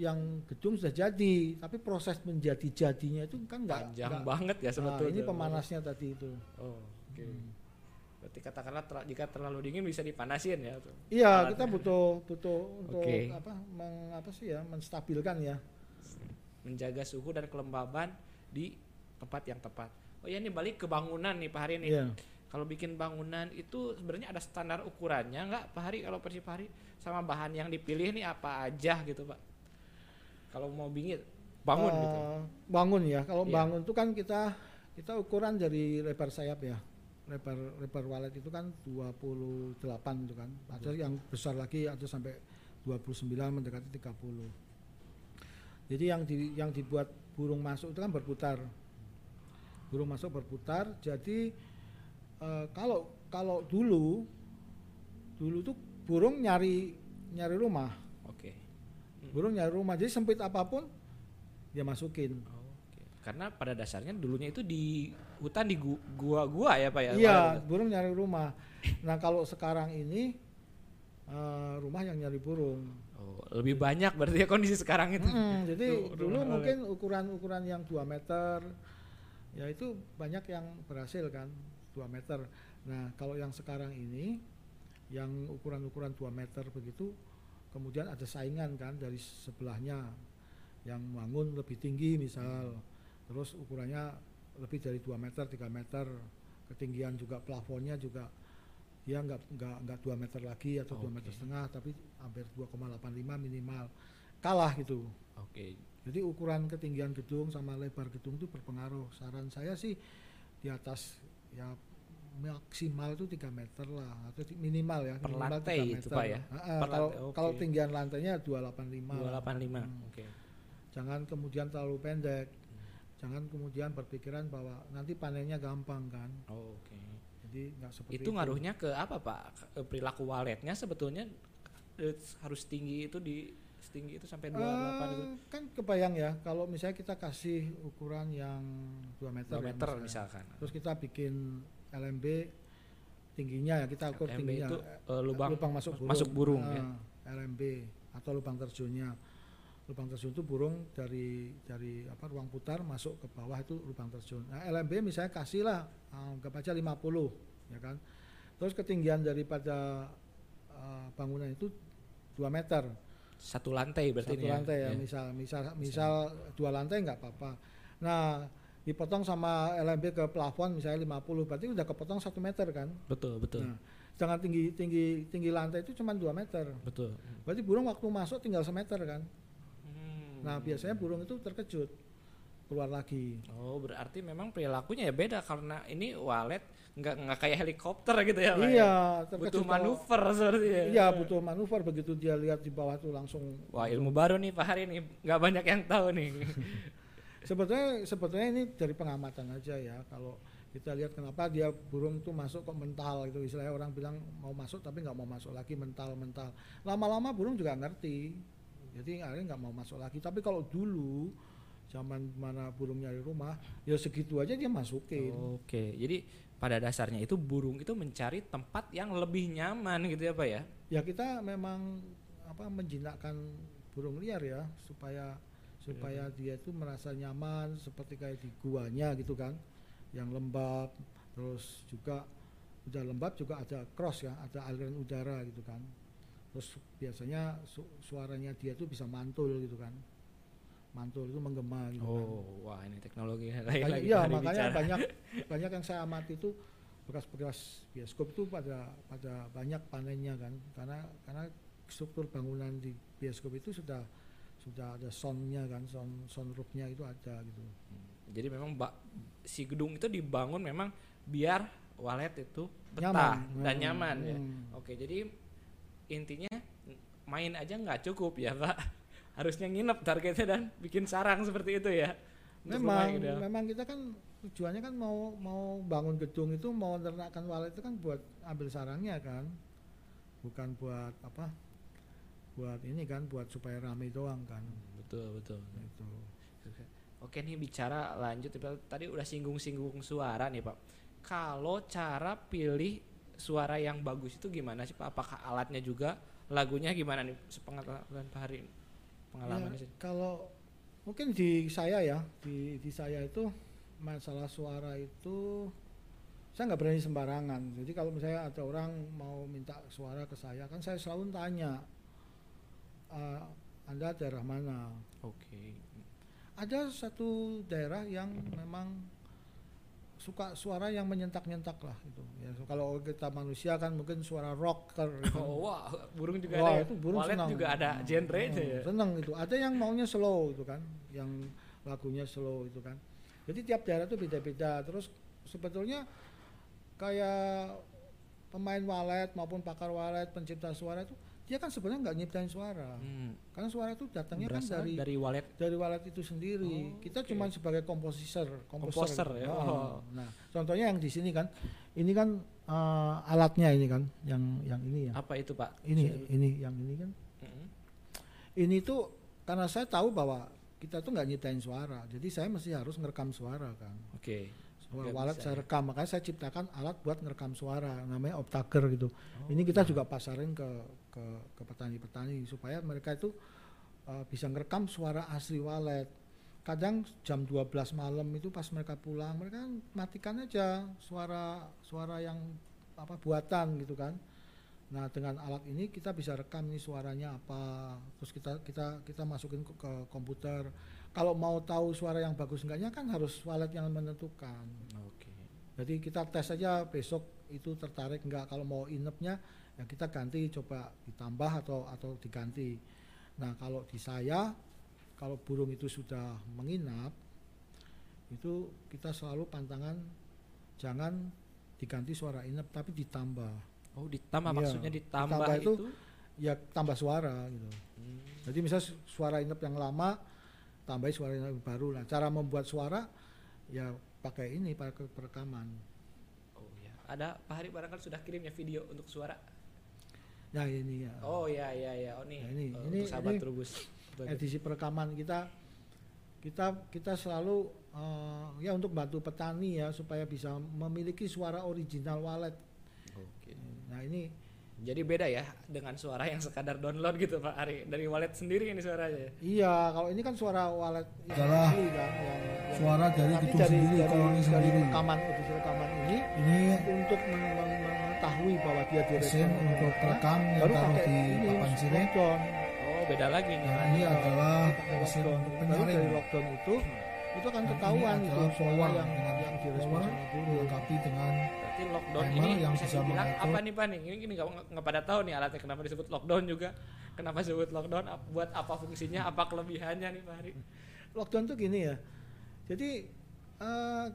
[SPEAKER 2] yang gedung sudah jadi, tapi proses menjadi jadinya itu kan enggak
[SPEAKER 1] Panjang banget ya sebetulnya.
[SPEAKER 2] ini pemanasnya tadi itu.
[SPEAKER 1] Oh, oke.
[SPEAKER 2] Hmm.
[SPEAKER 1] Berarti katakanlah ter- jika terlalu dingin bisa dipanasin ya.
[SPEAKER 2] Iya, kita butuh butuh untuk
[SPEAKER 1] Oke.
[SPEAKER 2] apa meng, apa sih ya menstabilkan ya.
[SPEAKER 1] Menjaga suhu dan kelembaban di tempat yang tepat. Oh ya ini balik ke bangunan nih Pak Hari nih.
[SPEAKER 2] Iya.
[SPEAKER 1] Kalau bikin bangunan itu sebenarnya ada standar ukurannya nggak Pak Hari kalau versi Pak Hari sama bahan yang dipilih nih apa aja gitu Pak? Kalau mau bingit bangun
[SPEAKER 2] Eh,
[SPEAKER 1] gitu.
[SPEAKER 2] Bangun ya. Kalau
[SPEAKER 1] Iya.
[SPEAKER 2] bangun itu kan kita kita ukuran dari lebar sayap ya. Lebar lebar walet itu kan 28 itu kan. Ada yang besar lagi ada sampai 29 mendekati 30. Jadi yang di, yang dibuat burung masuk itu kan berputar. Burung masuk berputar. Jadi eh, kalau kalau dulu dulu tuh burung nyari nyari rumah.
[SPEAKER 1] Oke.
[SPEAKER 2] Burung nyari rumah. Jadi sempit apa pun dia masukin.
[SPEAKER 1] Oke. Karena pada dasarnya dulunya itu di hutan di gu- gua-gua ya Pak ya.
[SPEAKER 2] Iya, burung nyari rumah. Nah, kalau sekarang ini eh, rumah yang nyari burung.
[SPEAKER 1] Oh, lebih banyak berarti ya kondisi sekarang itu.
[SPEAKER 2] Mm, jadi
[SPEAKER 1] Tuh,
[SPEAKER 2] dulu mungkin ukuran-ukuran yang 2 meter ya itu banyak yang berhasil kan 2 meter. Nah, kalau yang sekarang ini yang ukuran-ukuran 2 meter begitu kemudian ada saingan kan dari sebelahnya yang bangun lebih tinggi misal terus ukurannya lebih dari 2 meter 3 meter ketinggian juga plafonnya juga dia nggak nggak nggak 2 meter lagi atau 2 meter
[SPEAKER 1] Oke.
[SPEAKER 2] setengah tapi hampir 2,85 minimal kalah gitu
[SPEAKER 1] Oke.
[SPEAKER 2] jadi ukuran ketinggian gedung sama lebar gedung itu berpengaruh saran saya sih di atas ya maksimal itu 3 meter lah atau minimal ya
[SPEAKER 1] Per
[SPEAKER 2] minimal
[SPEAKER 1] lantai
[SPEAKER 2] 3
[SPEAKER 1] itu,
[SPEAKER 2] meter.
[SPEAKER 1] Pak, ya?
[SPEAKER 2] Ha-ha,
[SPEAKER 1] Per
[SPEAKER 2] kalau
[SPEAKER 1] lantai, oke.
[SPEAKER 2] kalau tinggian lantainya 285 lah.
[SPEAKER 1] 285.
[SPEAKER 2] Hmm.
[SPEAKER 1] Oke.
[SPEAKER 2] jangan kemudian terlalu pendek jangan kemudian berpikiran bahwa nanti panennya gampang kan
[SPEAKER 1] Oh, Oke.
[SPEAKER 2] jadi nggak seperti
[SPEAKER 1] Itu ngaruhnya ke apa Pak? Perilaku waletnya sebetulnya eh, harus tinggi itu di setinggi itu sampai 28 itu.
[SPEAKER 2] Eh, kan kebayang ya kalau misalnya kita kasih ukuran yang 2 meter,
[SPEAKER 1] 2
[SPEAKER 2] ya
[SPEAKER 1] meter
[SPEAKER 2] misalnya.
[SPEAKER 1] misalkan.
[SPEAKER 2] terus kita bikin LMB tingginya ya kita ukur
[SPEAKER 1] LMB
[SPEAKER 2] tingginya
[SPEAKER 1] itu eh, lubang,
[SPEAKER 2] masuk burung,
[SPEAKER 1] masuk burung ya.
[SPEAKER 2] Ah, LMB atau lubang terjunnya lubang terjun itu burung dari dari apa ruang putar masuk ke bawah itu lubang terjun nah LMB misalnya kasihlah ah, anggap aja 50 ya kan terus ketinggian daripada ah, bangunan itu 2 meter
[SPEAKER 1] Satu lantai berarti
[SPEAKER 2] satu
[SPEAKER 1] ini ya?
[SPEAKER 2] lantai ya,
[SPEAKER 1] Ya.
[SPEAKER 2] misal misal misal dua lantai nggak apa-apa nah dipotong sama LMB ke plafon misalnya 50 berarti udah kepotong satu meter kan
[SPEAKER 1] Betul, betul.
[SPEAKER 2] nah sedangkan tinggi tinggi tinggi lantai itu cuma 2 meter
[SPEAKER 1] Betul.
[SPEAKER 2] berarti burung waktu masuk tinggal semeter kan
[SPEAKER 1] Hmm.
[SPEAKER 2] nah biasanya burung itu terkejut keluar lagi
[SPEAKER 1] Oh, berarti memang perilakunya ya beda karena ini walet nggak nggak kayak helikopter gitu ya, Pak?
[SPEAKER 2] iya
[SPEAKER 1] ya? Butuh manuver seperti ya.
[SPEAKER 2] iya butuh manuver begitu dia lihat di bawah tuh langsung
[SPEAKER 1] Wah, ilmu baru nih Pak hari ini. nggak banyak yang tahu nih.
[SPEAKER 2] sebetulnya sebetulnya ini dari pengamatan aja ya kalau kita lihat kenapa dia burung tuh masuk kok mental gitu istilahnya orang bilang mau masuk tapi nggak mau masuk lagi mental mental lama-lama burung juga ngerti jadi akhirnya nggak mau masuk lagi tapi kalau dulu zaman mana burung nyari rumah ya segitu aja dia masukin.
[SPEAKER 1] Oke, jadi pada dasarnya itu burung itu mencari tempat yang lebih nyaman gitu ya Pak ya?
[SPEAKER 2] ya kita memang apa menjinakkan burung liar ya supaya supaya dia itu merasa nyaman seperti kayak di guanya gitu kan yang lembab. Terus juga udah lembab juga ada cross ya ada aliran udara gitu kan. Terus biasanya su- suaranya dia tuh bisa mantul gitu kan mantul itu menggema gitu kan
[SPEAKER 1] Oh, wah ini teknologi
[SPEAKER 2] Banyak-
[SPEAKER 1] lagi
[SPEAKER 2] iya makanya
[SPEAKER 1] bicara.
[SPEAKER 2] banyak banyak yang saya amati itu bekas-bekas bioskop itu pada pada banyak panennya kan karena karena struktur bangunan di bioskop itu sudah sudah ada soundnya kan sound soundproofnya itu ada gitu
[SPEAKER 1] Jadi memang ba- si gedung itu dibangun memang biar walet itu betah
[SPEAKER 2] Nyaman.
[SPEAKER 1] dan
[SPEAKER 2] Hmm,
[SPEAKER 1] nyaman ya.
[SPEAKER 2] hmm.
[SPEAKER 1] Oke, jadi intinya main aja nggak cukup ya Pak. Harusnya nginep targetnya dan bikin sarang seperti itu ya.
[SPEAKER 2] Memang memang kita kan tujuannya kan mau mau bangun gedung itu mau ternakkan walet itu kan buat ambil sarangnya kan bukan buat apa buat ini kan buat supaya rame doang kan
[SPEAKER 1] Betul, betul.
[SPEAKER 2] gitu
[SPEAKER 1] Oke nih bicara lanjut tadi udah singgung-singgung suara nih Pak. Kalau cara pilih suara yang bagus itu gimana sih Pak? Apakah alatnya juga, lagunya gimana nih sepengetahuan Pak Hari pengalamannya
[SPEAKER 2] Ya, kalau mungkin di saya ya di di saya itu masalah suara itu saya nggak berani sembarangan. Jadi kalau misalnya ada orang mau minta suara ke saya kan saya selalu tanya "Eh, anda daerah mana?
[SPEAKER 1] Oke.
[SPEAKER 2] ada satu daerah yang memang suka suara yang menyentak-nyentak lah itu ya so, kalau kita manusia kan mungkin suara rocker gitu.
[SPEAKER 1] Oh, wah, burung juga
[SPEAKER 2] Wah,
[SPEAKER 1] ada. ya?
[SPEAKER 2] itu burung
[SPEAKER 1] Walet
[SPEAKER 2] senang.
[SPEAKER 1] juga ada
[SPEAKER 2] Hmm,
[SPEAKER 1] genre-nya
[SPEAKER 2] hmm,
[SPEAKER 1] ya.
[SPEAKER 2] Seneng itu. Ada yang maunya slow itu kan, yang lagunya slow itu kan. Jadi tiap daerah itu beda-beda. Terus sebetulnya kayak pemain walet maupun pakar walet pencipta suara itu dia kan sebenarnya nggak nyiptain suara
[SPEAKER 1] Hmm.
[SPEAKER 2] karena suara itu datangnya kan dari
[SPEAKER 1] dari wallet.
[SPEAKER 2] dari walet itu sendiri.
[SPEAKER 1] Oh,
[SPEAKER 2] kita
[SPEAKER 1] oke.
[SPEAKER 2] cuma sebagai komposer,
[SPEAKER 1] Komposer ya,
[SPEAKER 2] Nah,
[SPEAKER 1] oh.
[SPEAKER 2] Nah, contohnya yang di sini kan, ini kan eh, alatnya ini kan, yang yang ini ya.
[SPEAKER 1] Apa itu pak?
[SPEAKER 2] Ini
[SPEAKER 1] Bisa-
[SPEAKER 2] ini yang ini kan.
[SPEAKER 1] Mm-mm.
[SPEAKER 2] Ini tuh karena saya tahu bahwa kita tuh nggak nyiptain suara, jadi saya mesti harus ngerekam suara kan.
[SPEAKER 1] Oke.
[SPEAKER 2] Suara
[SPEAKER 1] Nggak
[SPEAKER 2] walet saya
[SPEAKER 1] ya.
[SPEAKER 2] rekam, makanya saya ciptakan alat buat ngerekam suara, namanya Optaker gitu. ini kita juga pasarin ke ke ke petani-petani supaya mereka itu uh, bisa ngerekam suara asli walet. Kadang jam 12 malam itu pas mereka pulang, mereka matikan aja suara suara yang apa buatan gitu kan. Nah, dengan alat ini kita bisa rekam nih suaranya apa, terus kita kita kita masukin ke, ke komputer. Kalau mau tahu suara yang bagus enggaknya kan harus walet yang menentukan.
[SPEAKER 1] Oke.
[SPEAKER 2] Jadi kita tes aja besok itu tertarik enggak kalau mau inepnya ya kita ganti coba ditambah atau atau diganti. Nah, kalau di saya kalau burung itu sudah menginap itu kita selalu pantangan jangan diganti suara inep tapi ditambah.
[SPEAKER 1] Oh ditambah
[SPEAKER 2] Iya,
[SPEAKER 1] maksudnya ditambah,
[SPEAKER 2] ditambah itu
[SPEAKER 1] itu.
[SPEAKER 2] Ya tambah suara gitu.
[SPEAKER 1] Hmm.
[SPEAKER 2] Jadi misalnya su- suara inep yang lama tambahin suara inep yang baru. Nah, cara membuat suara ya pakai ini pakai perekaman.
[SPEAKER 1] Oh ya. Ada Pak Hari barangkali sudah kirim ya video untuk suara.
[SPEAKER 2] Nah, ini ya.
[SPEAKER 1] Oh ya ya ya. Oh nih.
[SPEAKER 2] Nah, ini-
[SPEAKER 1] eh,
[SPEAKER 2] ini-
[SPEAKER 1] untuk sahabat
[SPEAKER 2] ini
[SPEAKER 1] Trubus.
[SPEAKER 2] Edisi perekaman kita kita kita selalu eh, ya untuk bantu petani ya supaya bisa memiliki suara original walet.
[SPEAKER 1] Oke.
[SPEAKER 2] Nah ini
[SPEAKER 1] Jadi beda ya dengan suara yang sekadar download gitu Pak Ari dari wallet sendiri ini suaranya.
[SPEAKER 2] iya kalau ini kan suara walet yang
[SPEAKER 3] Adalah
[SPEAKER 2] asli kan yang, yang-
[SPEAKER 3] suara dari gedung sendiri, koloni
[SPEAKER 2] dari
[SPEAKER 3] sendiri.
[SPEAKER 2] rekaman edisi rekaman ini
[SPEAKER 3] Ini
[SPEAKER 2] untuk men- men- mengetahui bahwa dia
[SPEAKER 3] mesin
[SPEAKER 2] direspon
[SPEAKER 3] untuk perekam yang
[SPEAKER 2] baru
[SPEAKER 3] taruh di papan sini.
[SPEAKER 2] lockdown.
[SPEAKER 1] Oh beda lagi nih.
[SPEAKER 3] Yang ini adalah mesin untuk
[SPEAKER 2] baru dari
[SPEAKER 3] penyaring.
[SPEAKER 2] lockdown itu itu akan ketahuan
[SPEAKER 3] ini
[SPEAKER 2] itu
[SPEAKER 3] power
[SPEAKER 2] yang
[SPEAKER 3] dengan
[SPEAKER 2] yang direspon
[SPEAKER 3] power dilengkapi dengan
[SPEAKER 1] Berarti lockdown
[SPEAKER 3] Timer
[SPEAKER 1] ini
[SPEAKER 3] yang
[SPEAKER 1] bisa,
[SPEAKER 3] bisa
[SPEAKER 1] dibilang
[SPEAKER 3] mengatur.
[SPEAKER 1] apa nih Pak nih? Ini ini nggak nggak pada tahu nih alatnya kenapa disebut lockdown juga. Kenapa disebut lockdown? Buat apa fungsinya? Apa kelebihannya nih Pak Hari?
[SPEAKER 2] lockdown tuh gini ya. Jadi eh,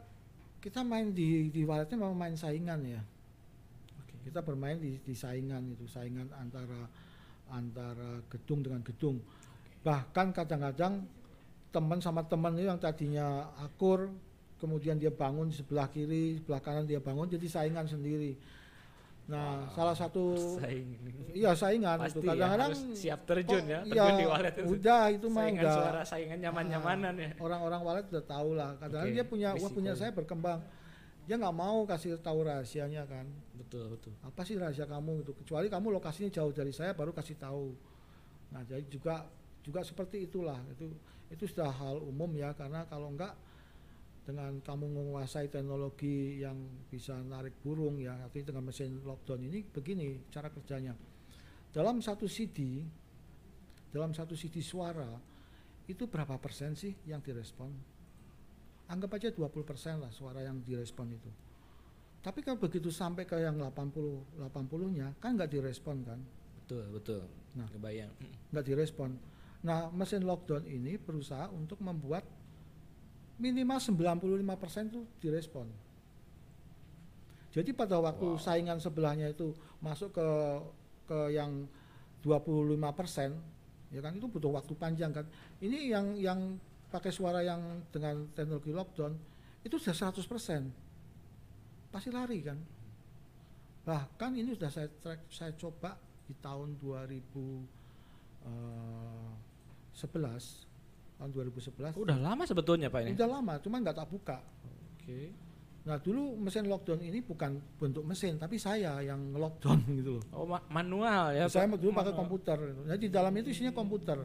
[SPEAKER 2] kita main di di waletnya memang main saingan ya. Kita bermain di, di saingan itu, saingan antara antara gedung dengan gedung. Bahkan kadang-kadang teman sama teman itu yang tadinya akur, kemudian dia bangun di sebelah kiri, sebelah kanan dia bangun jadi saingan sendiri. Nah,
[SPEAKER 1] Wah,
[SPEAKER 2] salah satu
[SPEAKER 1] Saing.
[SPEAKER 2] iya saingan
[SPEAKER 1] Pasti
[SPEAKER 2] itu.
[SPEAKER 1] ya,
[SPEAKER 2] Kadang-kadang
[SPEAKER 1] harus siap terjun
[SPEAKER 2] kok-
[SPEAKER 1] ya,
[SPEAKER 2] iya,
[SPEAKER 1] terjun di walet itu.
[SPEAKER 2] Udah itu mah
[SPEAKER 1] saingan suara, saingan nyaman-nyamanan ya.
[SPEAKER 2] orang-orang walet udah tahu lah kadang
[SPEAKER 1] Oke,
[SPEAKER 2] dia punya wah
[SPEAKER 1] risiko.
[SPEAKER 2] punya saya berkembang dia nggak mau kasih tahu rahasianya kan.
[SPEAKER 1] Betul betul.
[SPEAKER 2] apa sih rahasia kamu gitu? Kecuali kamu lokasinya jauh dari saya baru kasih tahu. Nah jadi juga juga seperti itulah. Itu itu sudah hal umum ya karena kalau enggak dengan kamu menguasai teknologi yang bisa narik burung ya artinya dengan mesin lockdown ini begini cara kerjanya. Dalam satu CD dalam satu CD suara itu berapa persen sih yang direspon anggap aja 20 persen lah suara yang direspon itu tapi kalau begitu sampai ke yang 80 80 nya kan nggak direspon kan
[SPEAKER 1] Betul betul.
[SPEAKER 2] Nah.
[SPEAKER 1] kebayang.
[SPEAKER 2] nggak direspon nah mesin lockdown ini berusaha untuk membuat minimal 95 persen itu direspon jadi pada waktu
[SPEAKER 1] Wow.
[SPEAKER 2] saingan sebelahnya itu masuk ke ke yang 25 persen ya kan itu butuh waktu panjang kan ini yang yang pakai suara yang dengan teknologi lockdown itu sudah 100 persen pasti lari kan bahkan ini sudah saya track saya coba di tahun 2011 tahun 2011
[SPEAKER 1] Udah lama sebetulnya Pak ini.
[SPEAKER 2] udah lama cuma nggak tak buka
[SPEAKER 1] Oke.
[SPEAKER 2] nah dulu mesin lockdown ini bukan bentuk mesin tapi saya yang lockdown gitu loh
[SPEAKER 1] Oh ma- manual ya.
[SPEAKER 2] saya dulu pakai komputer gitu. jadi di dalam itu isinya komputer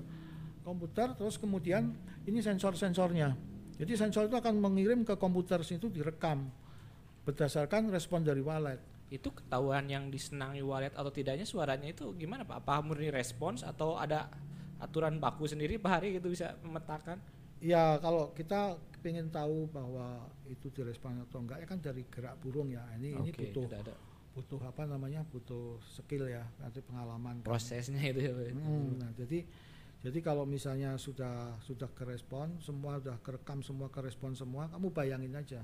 [SPEAKER 2] komputer terus kemudian ini sensor-sensornya jadi sensor itu akan mengirim ke komputer situ direkam berdasarkan respon dari walet
[SPEAKER 1] Itu ketahuan yang disenangi walet atau tidaknya suaranya itu gimana Pak? Apa murni respons atau ada aturan baku sendiri Pak Hari gitu bisa memetakan?
[SPEAKER 2] Ya kalau kita ingin tahu bahwa itu direspon atau enggak ya kan dari gerak burung ya ini ini
[SPEAKER 1] Oke,
[SPEAKER 2] butuh
[SPEAKER 1] ada,
[SPEAKER 2] butuh apa namanya butuh skill ya nanti pengalaman kan.
[SPEAKER 1] prosesnya itu ya.
[SPEAKER 2] Hmm, nah jadi jadi kalau misalnya sudah sudah kerespon semua sudah kerekam semua kerespon semua kamu bayangin aja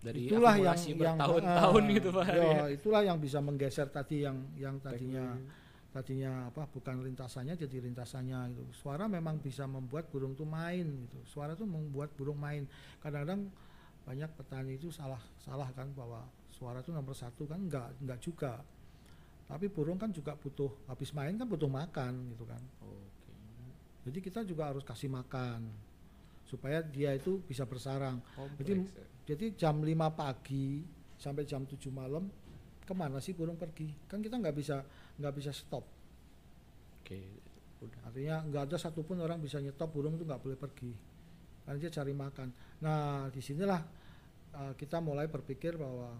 [SPEAKER 1] dari
[SPEAKER 2] itulah yang yang
[SPEAKER 1] bertahun-tahun
[SPEAKER 2] ah,
[SPEAKER 1] gitu Pak.
[SPEAKER 2] ya,
[SPEAKER 1] ya.
[SPEAKER 2] itulah yang bisa menggeser tadi yang yang tadinya tadinya apa bukan lintasannya jadi lintasannya gitu. Suara memang bisa membuat burung tuh main gitu. Suara tuh membuat burung main. Kadang-kadang banyak petani itu salah salah kan bahwa suara itu nomor satu kan enggak enggak juga. Tapi burung kan juga butuh habis main kan butuh makan gitu kan.
[SPEAKER 1] Oke.
[SPEAKER 2] Jadi kita juga harus kasih makan supaya dia itu bisa bersarang. Jadi
[SPEAKER 1] Kompleks ya.
[SPEAKER 2] Jadi jam 5 pagi sampai jam 7 malam ke mana sih burung pergi? Kan kita nggak bisa nggak bisa stop.
[SPEAKER 1] Oke. Udah.
[SPEAKER 2] Artinya nggak ada satupun orang bisa nyetop burung itu nggak boleh pergi. Karena dia cari makan. Nah di sinilah uh, kita mulai berpikir bahwa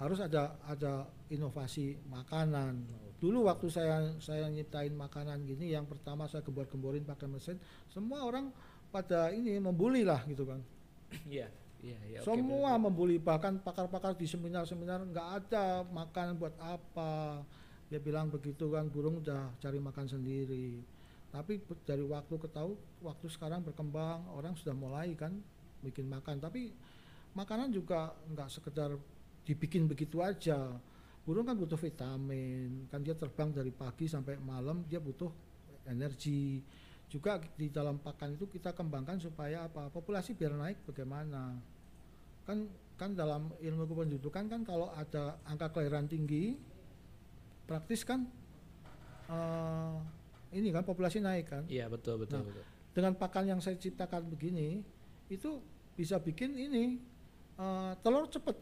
[SPEAKER 2] harus ada ada inovasi makanan. Dulu waktu saya saya nyiptain makanan gini, yang pertama saya gembor-gemborin pakai mesin, semua orang pada ini membuli lah gitu kan.
[SPEAKER 1] Iya. Iya, iya. oke,
[SPEAKER 2] Semua
[SPEAKER 1] betul.
[SPEAKER 2] membuli bahkan pakar-pakar di seminar-seminar nggak ada makan buat apa. Dia bilang begitu kan burung udah cari makan sendiri. Tapi dari waktu ke tahu waktu sekarang berkembang orang sudah mulai kan bikin makan. Tapi makanan juga nggak sekedar dibikin begitu aja. Burung kan butuh vitamin, kan dia terbang dari pagi sampai malam dia butuh energi. Juga di dalam pakan itu kita kembangkan supaya apa? Populasi biar naik bagaimana? Kan kan dalam ilmu kependudukan kan kalau ada angka kelahiran tinggi praktis kan eh, ini kan populasi naik kan.
[SPEAKER 1] Iya, betul, betul,
[SPEAKER 2] Nah,
[SPEAKER 1] betul.
[SPEAKER 2] Dengan pakan yang saya ciptakan begini itu bisa bikin ini eh, telur cepet.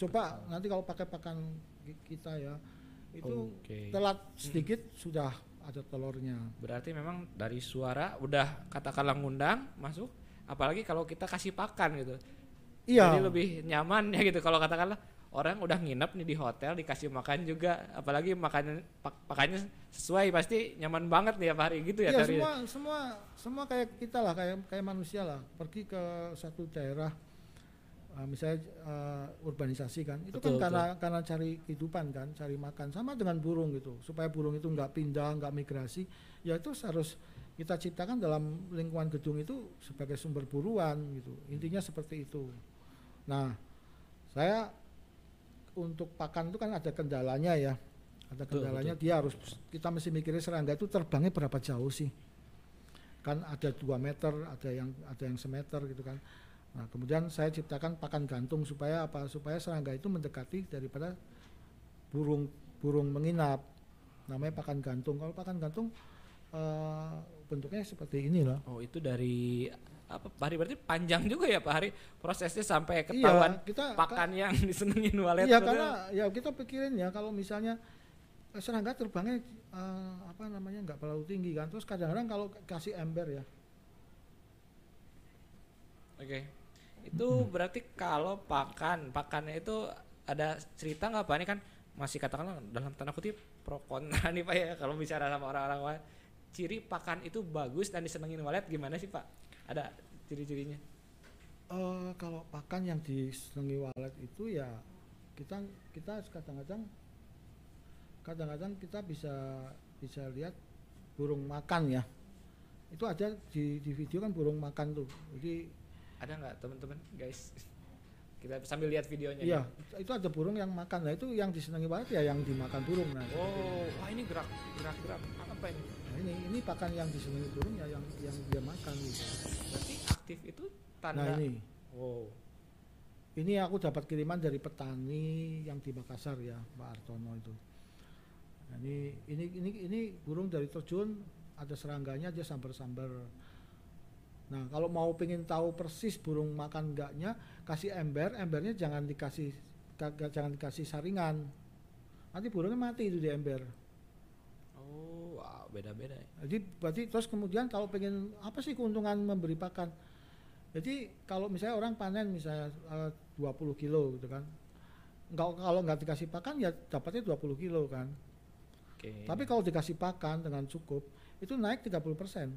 [SPEAKER 2] Coba nanti kalau pakai pakan ki- kita ya itu
[SPEAKER 1] Oke.
[SPEAKER 2] telat sedikit sudah ada telurnya.
[SPEAKER 1] Berarti memang dari suara udah katakanlah ngundang masuk, apalagi kalau kita kasih pakan gitu.
[SPEAKER 2] Iya.
[SPEAKER 1] Jadi lebih nyaman ya gitu kalau katakanlah orang udah nginep nih di hotel dikasih makan juga, apalagi makan pak- pakannya sesuai pasti nyaman banget nih apa hari gitu ya.
[SPEAKER 2] Iya
[SPEAKER 1] Tari?
[SPEAKER 2] semua semua semua kayak kita lah kayak kayak manusia lah pergi ke satu daerah uh, misalnya uh, urbanisasi kan itu
[SPEAKER 1] Betul,
[SPEAKER 2] kan karena karena cari kehidupan kan cari makan sama dengan burung gitu supaya burung itu nggak pindah nggak migrasi ya itu harus kita ciptakan dalam lingkungan gedung itu sebagai sumber buruan gitu. Intinya seperti itu. Nah saya untuk pakan itu kan ada kendalanya ya. Ada
[SPEAKER 1] Betul,
[SPEAKER 2] kendalanya dia harus kita mesti mikirin serangga itu terbangnya berapa jauh sih? Kan ada dua meter ada yang ada yang semeter gitu kan nah kemudian saya ciptakan pakan gantung supaya apa? Supaya serangga itu mendekati daripada burung burung menginap. Namanya pakan gantung. Kalau pakan gantung eh, bentuknya seperti ini loh.
[SPEAKER 1] Oh itu dari apa Pak Hari? Berarti panjang juga ya Pak Hari? Prosesnya sampai ketahuan
[SPEAKER 2] iya kita
[SPEAKER 1] pakan yang disenengin walet
[SPEAKER 2] Iya karena ya kita pikirin ya kalau misalnya eh, serangga terbangnya eh, apa namanya nggak terlalu tinggi kan. Terus kadang-kadang kalau kasih ember ya.
[SPEAKER 1] Oke. Itu berarti kalau pakan, pakannya itu ada cerita nggak Pak? Ini kan masih katakanlah dalam tanda kutip pro kontra nih Pak ya kalau bicara sama orang-orang walet. Ciri pakan itu bagus dan disenengin walet gimana sih Pak? Ada ciri-cirinya?
[SPEAKER 2] Eh, kalau pakan yang disenangi walet itu ya kita kita kadang-kadang kadang-kadang kita bisa bisa lihat burung makan ya itu ada di, di video kan burung makan tuh jadi
[SPEAKER 1] Ada nggak teman-teman guys? Kita sambil lihat videonya.
[SPEAKER 2] iya
[SPEAKER 1] nih.
[SPEAKER 2] itu ada burung yang makan nah itu yang disenangi walet ya yang dimakan burung nah
[SPEAKER 1] Oh, wah ini gerak gerak gerak apa ini?
[SPEAKER 2] Nah, ini ini pakan yang disenangi burung ya yang yang dia makan gitu.
[SPEAKER 1] Berarti aktif itu tanda.
[SPEAKER 2] nah ini
[SPEAKER 1] Wow.
[SPEAKER 2] ini aku dapat kiriman dari petani yang di Makassar ya Pak Artono itu nah, ini ini ini ini burung dari terjun ada serangganya dia sambar-sambar nah kalau mau pengen tahu persis burung makan enggaknya kasih ember embernya jangan dikasih jangan dikasih saringan nanti burungnya mati itu di ember
[SPEAKER 1] Oh, wow, beda-beda ya.
[SPEAKER 2] Jadi berarti terus kemudian kalau pengen apa sih keuntungan memberi pakan? Jadi kalau misalnya orang panen misalnya eh, 20 kilo gitu kan. Enggak kalau nggak dikasih pakan ya dapatnya 20 kilo kan.
[SPEAKER 1] Oke.
[SPEAKER 2] Tapi kalau dikasih pakan dengan cukup itu naik 30%. persen.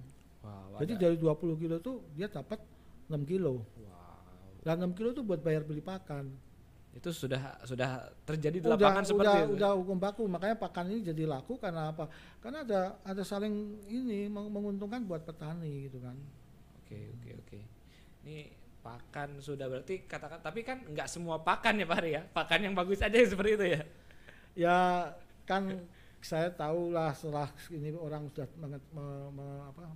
[SPEAKER 1] Wow,
[SPEAKER 2] Jadi
[SPEAKER 1] ada-
[SPEAKER 2] dari 20 kilo itu dia dapat 6 kilo.
[SPEAKER 1] wow.
[SPEAKER 2] Dan 6 kilo itu buat bayar beli pakan.
[SPEAKER 1] Itu sudah sudah terjadi di
[SPEAKER 2] udah
[SPEAKER 1] lapangan seperti
[SPEAKER 2] udah,
[SPEAKER 1] itu.
[SPEAKER 2] udah hukum baku makanya pakan ini jadi laku karena apa? Karena ada ada saling ini meng- menguntungkan buat petani gitu kan.
[SPEAKER 1] Oke, oke, oke. Ini pakan sudah berarti katakan tapi kan nggak semua pakan ya Pak Hari ya pakan yang bagus aja yang seperti itu ya
[SPEAKER 2] ya kan saya tahu lah setelah ini orang sudah menget- me- me- apa,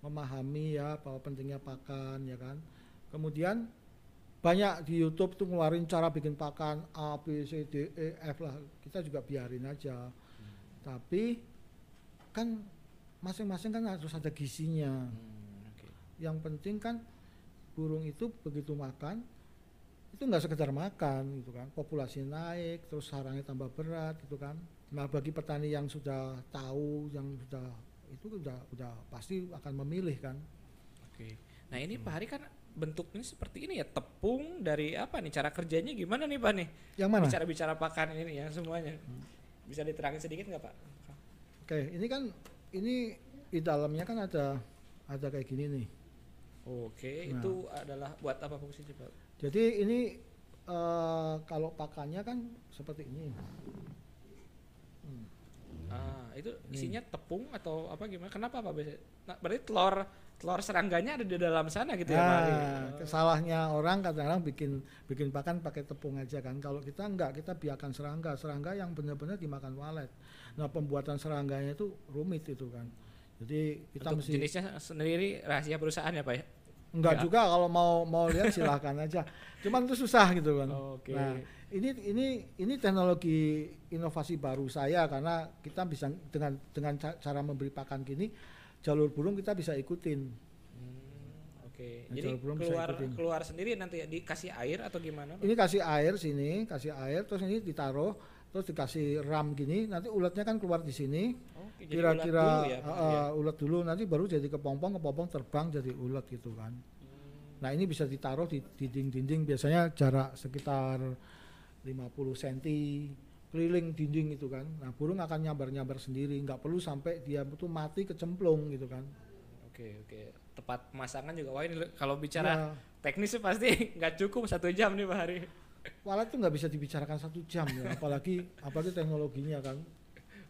[SPEAKER 2] memahami ya bahwa pentingnya pakan ya kan? Kemudian banyak di YouTube tuh ngeluarin cara bikin pakan A B C D E F lah. Kita juga biarin aja. Tapi kan masing-masing kan harus ada gizinya
[SPEAKER 1] Hmm, oke.
[SPEAKER 2] yang penting kan burung itu begitu makan itu nggak sekedar makan gitu kan. Populasi naik terus sarangnya tambah berat gitu kan. Nah bagi petani yang sudah tahu yang sudah itu udah udah pasti akan memilih kan
[SPEAKER 1] Oke. Nah ini Pak Hari kan bentuknya seperti ini ya tepung dari apa nih cara kerjanya gimana nih Pak nih?
[SPEAKER 2] yang mana
[SPEAKER 1] Bicara-bicara pakan ini ya semuanya. Bisa diterangin sedikit nggak Pak?
[SPEAKER 2] oke ini kan ini di dalamnya kan ada ada kayak gini nih
[SPEAKER 1] Oke,
[SPEAKER 2] Nah.
[SPEAKER 1] itu adalah buat apa fungsinya Pak?
[SPEAKER 2] jadi ini eh, kalau pakannya kan seperti ini Hmm.
[SPEAKER 1] Ah, itu isinya tepung atau apa gimana? Kenapa Pak? Biasa- Nah, berarti telur telur serangganya ada di dalam sana gitu ya Pak Hari?
[SPEAKER 2] Nah, salahnya orang kadang-kadang bikin bikin pakan pakai tepung aja kan. Kalau kita enggak, kita biarkan serangga, serangga yang benar-benar dimakan walet. Nah, pembuatan serangganya itu rumit itu kan. Jadi kita
[SPEAKER 1] Untuk
[SPEAKER 2] mesti
[SPEAKER 1] jenisnya sendiri rahasia perusahaan ya Pak ya?
[SPEAKER 2] Enggak
[SPEAKER 1] ya.
[SPEAKER 2] juga kalau mau mau lihat silahkan aja. Cuman itu susah gitu kan.
[SPEAKER 1] Oke.
[SPEAKER 2] Nah, ini ini ini teknologi inovasi baru saya karena kita bisa dengan dengan ca- cara memberi pakan gini jalur burung kita bisa ikutin.
[SPEAKER 1] Hmm, Oke,
[SPEAKER 2] Nah,
[SPEAKER 1] jadi
[SPEAKER 2] jalur burung bisa
[SPEAKER 1] keluar
[SPEAKER 2] ikutin.
[SPEAKER 1] keluar sendiri nanti ya dikasih air atau gimana?
[SPEAKER 2] Ini kasih air sini, kasih air, terus ini ditaruh, terus dikasih ram gini, nanti ulatnya kan keluar di sini.
[SPEAKER 1] Oke, jadi ulat
[SPEAKER 2] Kira-kira
[SPEAKER 1] dulu ya,
[SPEAKER 2] uh,
[SPEAKER 1] ya?
[SPEAKER 2] uh, ulat dulu, nanti baru jadi kepompong, kepompong terbang jadi ulat gitu kan.
[SPEAKER 1] Hmm.
[SPEAKER 2] Nah ini bisa ditaruh di dinding-dinding, biasanya jarak sekitar 50 cm keliling dinding itu kan. Nah burung akan nyambar-nyambar sendiri, nggak perlu sampai dia itu mati kecemplung gitu kan.
[SPEAKER 1] Oke oke. Tepat pemasangan juga wah ini kalau bicara
[SPEAKER 2] Ya,
[SPEAKER 1] teknis sih pasti nggak cukup satu jam nih Pak Hari.
[SPEAKER 2] Walat tuh nggak bisa dibicarakan satu jam ya, apalagi apalagi teknologinya kan.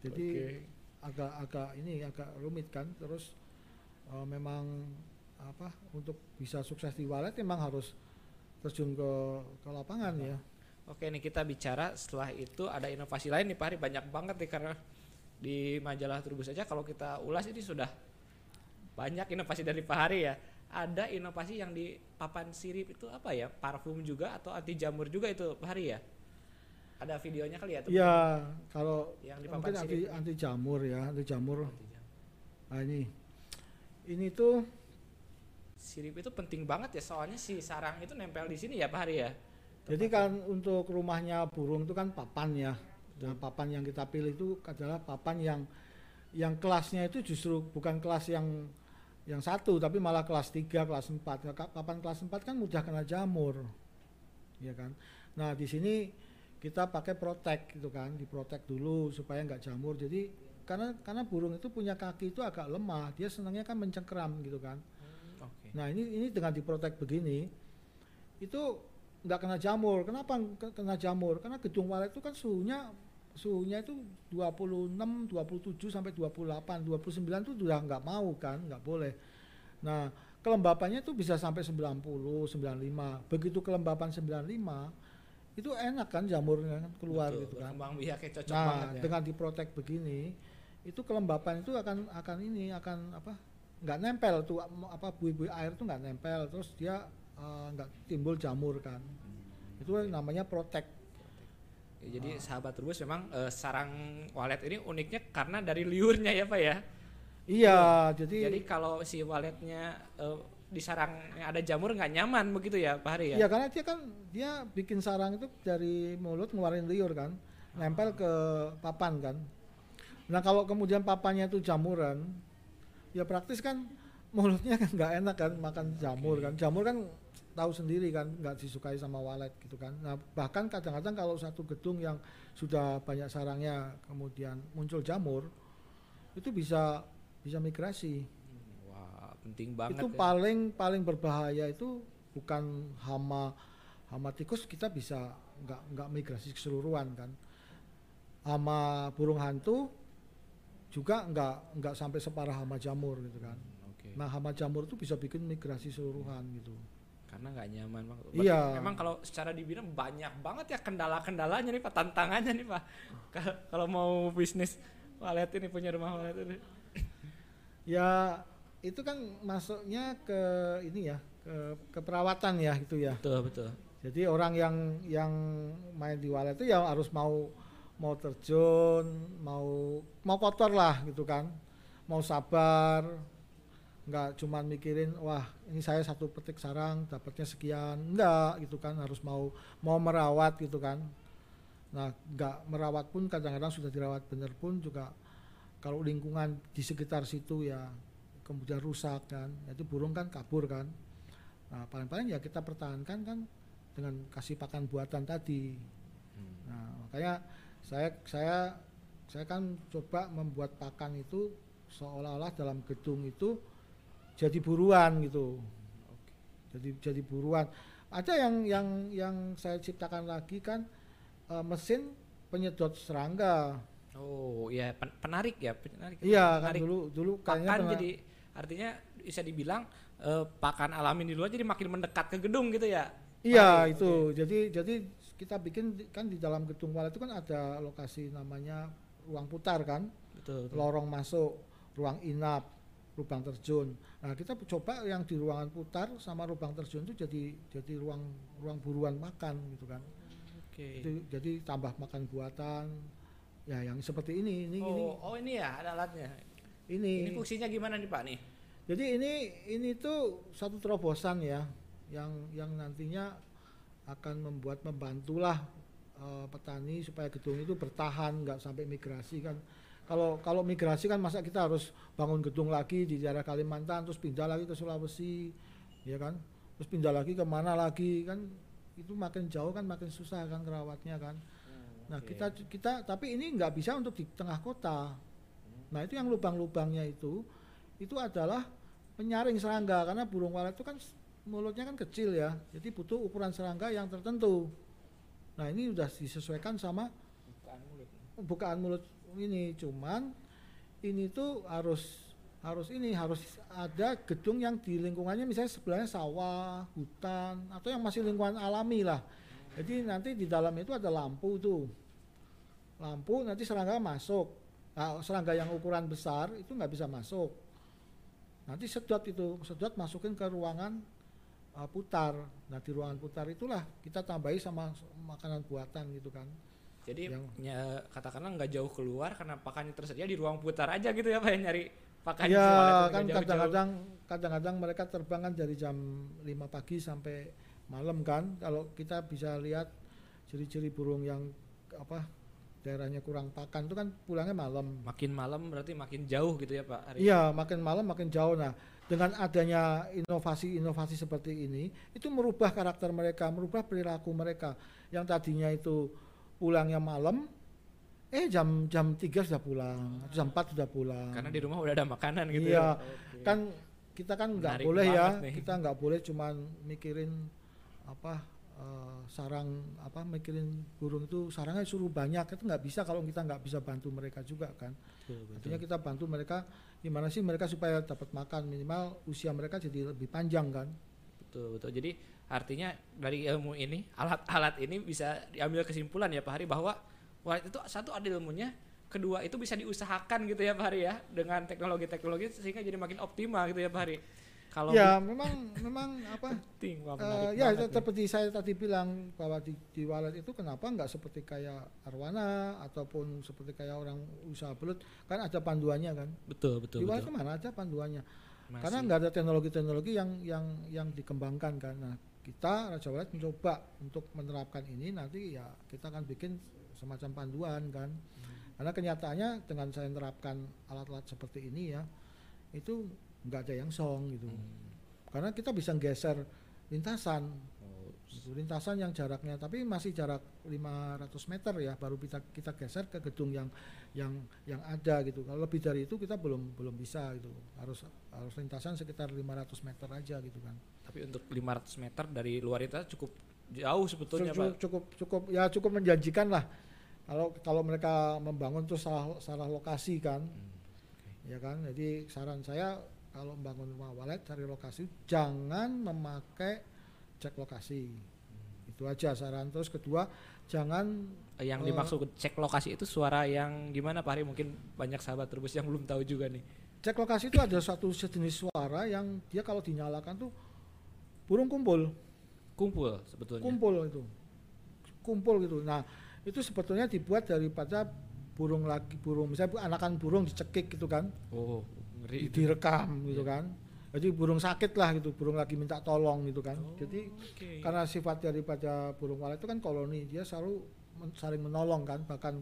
[SPEAKER 2] Jadi
[SPEAKER 1] Oke.
[SPEAKER 2] agak-agak ini agak rumit kan terus eh, memang apa untuk bisa sukses di walet memang harus terjun ke ke lapangan ya
[SPEAKER 1] Oke nih kita bicara setelah itu ada inovasi lain nih Pak Hari banyak banget nih karena di majalah Trubus saja kalau kita ulas ini sudah banyak inovasi dari Pak Hari ya. Ada inovasi yang di papan sirip itu apa ya? Parfum juga atau anti jamur juga itu Pak Hari ya? Ada videonya kali ya?
[SPEAKER 2] ya kalau
[SPEAKER 1] Yang di
[SPEAKER 2] mungkin
[SPEAKER 1] papan
[SPEAKER 2] anti
[SPEAKER 1] sirip.
[SPEAKER 2] anti jamur ya anti jamur
[SPEAKER 1] Anti jamur.
[SPEAKER 2] nah ini ini tuh
[SPEAKER 1] Sirip itu penting banget ya soalnya si sarang itu nempel di sini ya Pak Hari ya.
[SPEAKER 2] jadi kan untuk rumahnya burung itu kan papan ya nah papan yang kita pilih itu adalah papan yang yang kelasnya itu justru bukan kelas yang yang satu tapi malah kelas 3, kelas 4. Nah, ka- papan kelas 4 kan mudah kena jamur. Ya kan? Nah, di sini kita pakai protek gitu kan, diprotek dulu supaya nggak jamur. Jadi karena karena burung itu punya kaki itu agak lemah, dia senangnya kan mencengkeram gitu kan.
[SPEAKER 1] Oke.
[SPEAKER 2] Nah, ini ini dengan diprotek begini itu nggak kena jamur. Kenapa ke- kena jamur? Karena gedung walet itu kan suhunya suhunya itu 26, 27 sampai 28, 29 itu sudah nggak mau kan, nggak boleh. Nah, kelembapannya itu bisa sampai 90, 95. Begitu kelembapan 95 itu enak kan jamurnya kan keluar
[SPEAKER 1] Betul,
[SPEAKER 2] gitu kan.
[SPEAKER 1] Biaknya cocok
[SPEAKER 2] Nah,
[SPEAKER 1] banget ya.
[SPEAKER 2] dengan diprotek begini, itu kelembapan itu akan akan ini akan apa? nggak nempel tuh apa buih-buih air tuh nggak nempel, terus dia eh, nggak timbul jamur kan. Itu namanya protek.
[SPEAKER 1] Ya, jadi sahabat Trubus memang eh, sarang walet ini uniknya karena dari liurnya ya Pak ya.
[SPEAKER 2] Iya, jadi,
[SPEAKER 1] Jadi kalau si waletnya eh, di sarangnya ada jamur nggak nyaman begitu ya Pak Hari ya?
[SPEAKER 2] iya karena dia kan dia bikin sarang itu dari mulut ngeluarin liur kan, nempel ke papan kan. Nah kalau kemudian papannya itu jamuran, ya praktis kan mulutnya kan nggak enak kan makan jamur
[SPEAKER 1] Oke.
[SPEAKER 2] kan. Jamur kan tahu sendiri kan nggak disukai sama walet gitu kan. Nah bahkan kadang-kadang kalau satu gedung yang sudah banyak sarangnya kemudian muncul jamur, itu bisa bisa migrasi.
[SPEAKER 1] Wah penting banget.
[SPEAKER 2] itu
[SPEAKER 1] ya.
[SPEAKER 2] paling paling berbahaya itu bukan hama hama tikus kita bisa nggak nggak migrasi keseluruhan kan hama burung hantu juga nggak nggak sampai separah hama jamur gitu kan
[SPEAKER 1] Oke.
[SPEAKER 2] nah hama jamur itu bisa bikin migrasi seluruhan gitu
[SPEAKER 1] karena nggak nyaman Pak. Berarti
[SPEAKER 2] Iya.
[SPEAKER 1] Memang kalau secara dibilang banyak banget ya kendala-kendalanya nih Pak, tantangannya nih Pak. Ka- kalau mau bisnis walet ini punya rumah walet ini.
[SPEAKER 2] Ya itu kan masuknya ke ini ya ke keperawatan ya gitu ya.
[SPEAKER 1] Betul, betul.
[SPEAKER 2] Jadi orang yang yang main di walet itu ya harus mau mau terjun, mau mau kotor lah gitu kan. Mau sabar. Nggak cuman mikirin wah ini saya satu petik sarang dapatnya sekian. Enggak gitu kan, harus mau mau merawat gitu kan. Nah, nggak merawat pun kadang-kadang sudah dirawat benar pun juga kalau lingkungan di sekitar situ ya kemudian rusak kan. Itu burung kan kabur kan. Nah, paling-paling ya kita pertahankan kan dengan kasih pakan buatan tadi. Nah, makanya saya saya saya kan coba membuat pakan itu seolah-olah dalam gedung itu jadi buruan gitu. Jadi jadi buruan. Ada yang yang yang saya ciptakan lagi kan eh, mesin penyedot serangga.
[SPEAKER 1] Oh, ya pen- penarik ya, penarik.
[SPEAKER 2] Iya kan
[SPEAKER 1] Penarik
[SPEAKER 2] dulu dulu kayaknya
[SPEAKER 1] pakan
[SPEAKER 2] pernah-
[SPEAKER 1] jadi artinya bisa dibilang eh, pakan alami di luar jadi makin mendekat ke gedung gitu ya.
[SPEAKER 2] Iya
[SPEAKER 1] Paling,
[SPEAKER 2] itu. Jadi jadi kita bikin kan di dalam gedung walet itu kan ada lokasi namanya ruang putar kan,
[SPEAKER 1] Betul. betul.
[SPEAKER 2] lorong masuk, ruang inap, lubang terjun. Nah kita coba yang di ruangan putar sama lubang terjun itu jadi jadi ruang ruang buruan makan gitu kan.
[SPEAKER 1] Oke.
[SPEAKER 2] Itu jadi tambah makan buatan. Ya yang seperti ini ini ini
[SPEAKER 1] Oh, oh ini ya ada alatnya.
[SPEAKER 2] ini.
[SPEAKER 1] Ini fungsinya gimana nih Pak nih?
[SPEAKER 2] Jadi ini ini tuh satu terobosan ya yang yang nantinya akan membuat membantulah eh, petani supaya gedung itu bertahan nggak sampai migrasi kan. Kalau kalau migrasi kan masa kita harus bangun gedung lagi di daerah Kalimantan terus pindah lagi ke Sulawesi ya kan. Terus pindah lagi ke mana lagi kan itu makin jauh kan makin susah kan kerawatnya kan. Nah,
[SPEAKER 1] Oke.
[SPEAKER 2] kita kita tapi ini nggak bisa untuk di tengah kota. Nah, itu yang lubang-lubangnya itu itu adalah penyaring serangga karena burung walet itu kan mulutnya kan kecil ya. Jadi butuh ukuran serangga yang tertentu. Nah, ini sudah disesuaikan sama
[SPEAKER 1] Bukan mulut.
[SPEAKER 2] bukaan mulut ini cuman ini tuh harus harus ini harus ada gedung yang di lingkungannya misalnya sebelahnya sawah, hutan atau yang masih lingkungan alami lah. Jadi nanti di dalam itu ada lampu tuh. Lampu nanti serangga masuk. Nah, serangga yang ukuran besar itu nggak bisa masuk. Nanti sedot itu, sedot masukin ke ruangan uh, putar. Nah di ruangan putar itulah kita tambahi sama makanan buatan gitu kan.
[SPEAKER 1] Jadi
[SPEAKER 2] Yang-
[SPEAKER 1] ya, katakanlah nggak jauh keluar karena pakannya tersedia di ruang putar aja gitu ya Pak yang nyari pakan
[SPEAKER 2] Ya kan kadang-kadang kadang-kadang mereka terbang kan dari jam 5 pagi sampai malam kan. Kalau kita bisa lihat ciri-ciri burung yang apa daerahnya kurang pakan itu kan pulangnya malam.
[SPEAKER 1] makin malam berarti makin jauh gitu ya Pak.
[SPEAKER 2] Iya, makin malam makin jauh. Nah, dengan adanya inovasi-inovasi seperti ini, itu merubah karakter mereka, merubah perilaku mereka. Yang tadinya itu pulangnya malam, eh jam jam 3 sudah pulang, jam 4 sudah pulang.
[SPEAKER 1] Karena di rumah udah ada makanan gitu
[SPEAKER 2] Iya,
[SPEAKER 1] ya. Oke.
[SPEAKER 2] kan kita kan nggak boleh ya
[SPEAKER 1] nih.
[SPEAKER 2] kita nggak boleh cuman mikirin apa eh, sarang apa mikirin burung itu sarangnya suruh banyak itu nggak bisa kalau kita nggak bisa bantu mereka juga kan
[SPEAKER 1] Betul, betul.
[SPEAKER 2] artinya kita bantu mereka gimana sih mereka supaya dapat makan minimal usia mereka jadi lebih panjang kan
[SPEAKER 1] Betul betul. Jadi artinya dari ilmu ini alat-alat ini bisa diambil kesimpulan ya Pak Hari bahwa walet itu satu ada ilmunya, kedua itu bisa diusahakan gitu ya Pak Hari ya dengan teknologi-teknologi sehingga jadi makin optimal gitu ya Pak Hari. Kalau
[SPEAKER 2] ya memang memang apa
[SPEAKER 1] penting, wah, menarik
[SPEAKER 2] ya
[SPEAKER 1] nih.
[SPEAKER 2] seperti saya tadi bilang bahwa di, di walet itu kenapa nggak seperti kayak arwana ataupun seperti kayak orang usaha belut kan ada panduannya kan
[SPEAKER 1] betul betul
[SPEAKER 2] di walet
[SPEAKER 1] betul.
[SPEAKER 2] itu mana ada panduannya
[SPEAKER 1] Masih.
[SPEAKER 2] karena nggak ada teknologi-teknologi yang yang yang dikembangkan kan nah kita Raja Walet mencoba untuk menerapkan ini nanti ya kita akan bikin semacam panduan kan
[SPEAKER 1] Hmm.
[SPEAKER 2] karena kenyataannya dengan saya menerapkan alat-alat seperti ini ya itu nggak ada yang song gitu
[SPEAKER 1] Hmm.
[SPEAKER 2] karena kita bisa geser lintasan lintasan yang jaraknya tapi masih jarak 500 meter ya baru kita kita geser ke gedung yang yang yang ada gitu. Kalau lebih dari itu kita belum belum bisa gitu. Harus harus lintasan sekitar 500 meter aja gitu kan.
[SPEAKER 1] Tapi untuk 500 meter dari luar itu cukup jauh sebetulnya
[SPEAKER 2] cukup,
[SPEAKER 1] Pak.
[SPEAKER 2] cukup cukup ya cukup menjanjikan lah. Kalau kalau mereka membangun terus salah salah lokasi kan.
[SPEAKER 1] Hmm,
[SPEAKER 2] ya kan? Jadi saran saya kalau membangun rumah walet cari lokasi jangan memakai cek lokasi itu aja saran. Terus kedua jangan
[SPEAKER 1] yang
[SPEAKER 2] Eh,
[SPEAKER 1] dimaksud cek lokasi itu suara yang gimana Pak Hari? Mungkin banyak sahabat terbus yang belum tahu juga nih.
[SPEAKER 2] Cek lokasi itu ada satu sejenis suara yang dia kalau dinyalakan tuh burung kumpul.
[SPEAKER 1] Kumpul sebetulnya.
[SPEAKER 2] Kumpul itu. Kumpul gitu. Nah itu sebetulnya dibuat daripada burung lagi burung misalnya anakan burung dicekik gitu kan.
[SPEAKER 1] Oh ngeri itu.
[SPEAKER 2] direkam gitu kan jadi burung sakit lah gitu burung lagi minta tolong gitu kan.
[SPEAKER 1] Oh,
[SPEAKER 2] jadi
[SPEAKER 1] oke.
[SPEAKER 2] karena sifat daripada burung walet itu kan koloni dia selalu men- saling menolong kan. Bahkan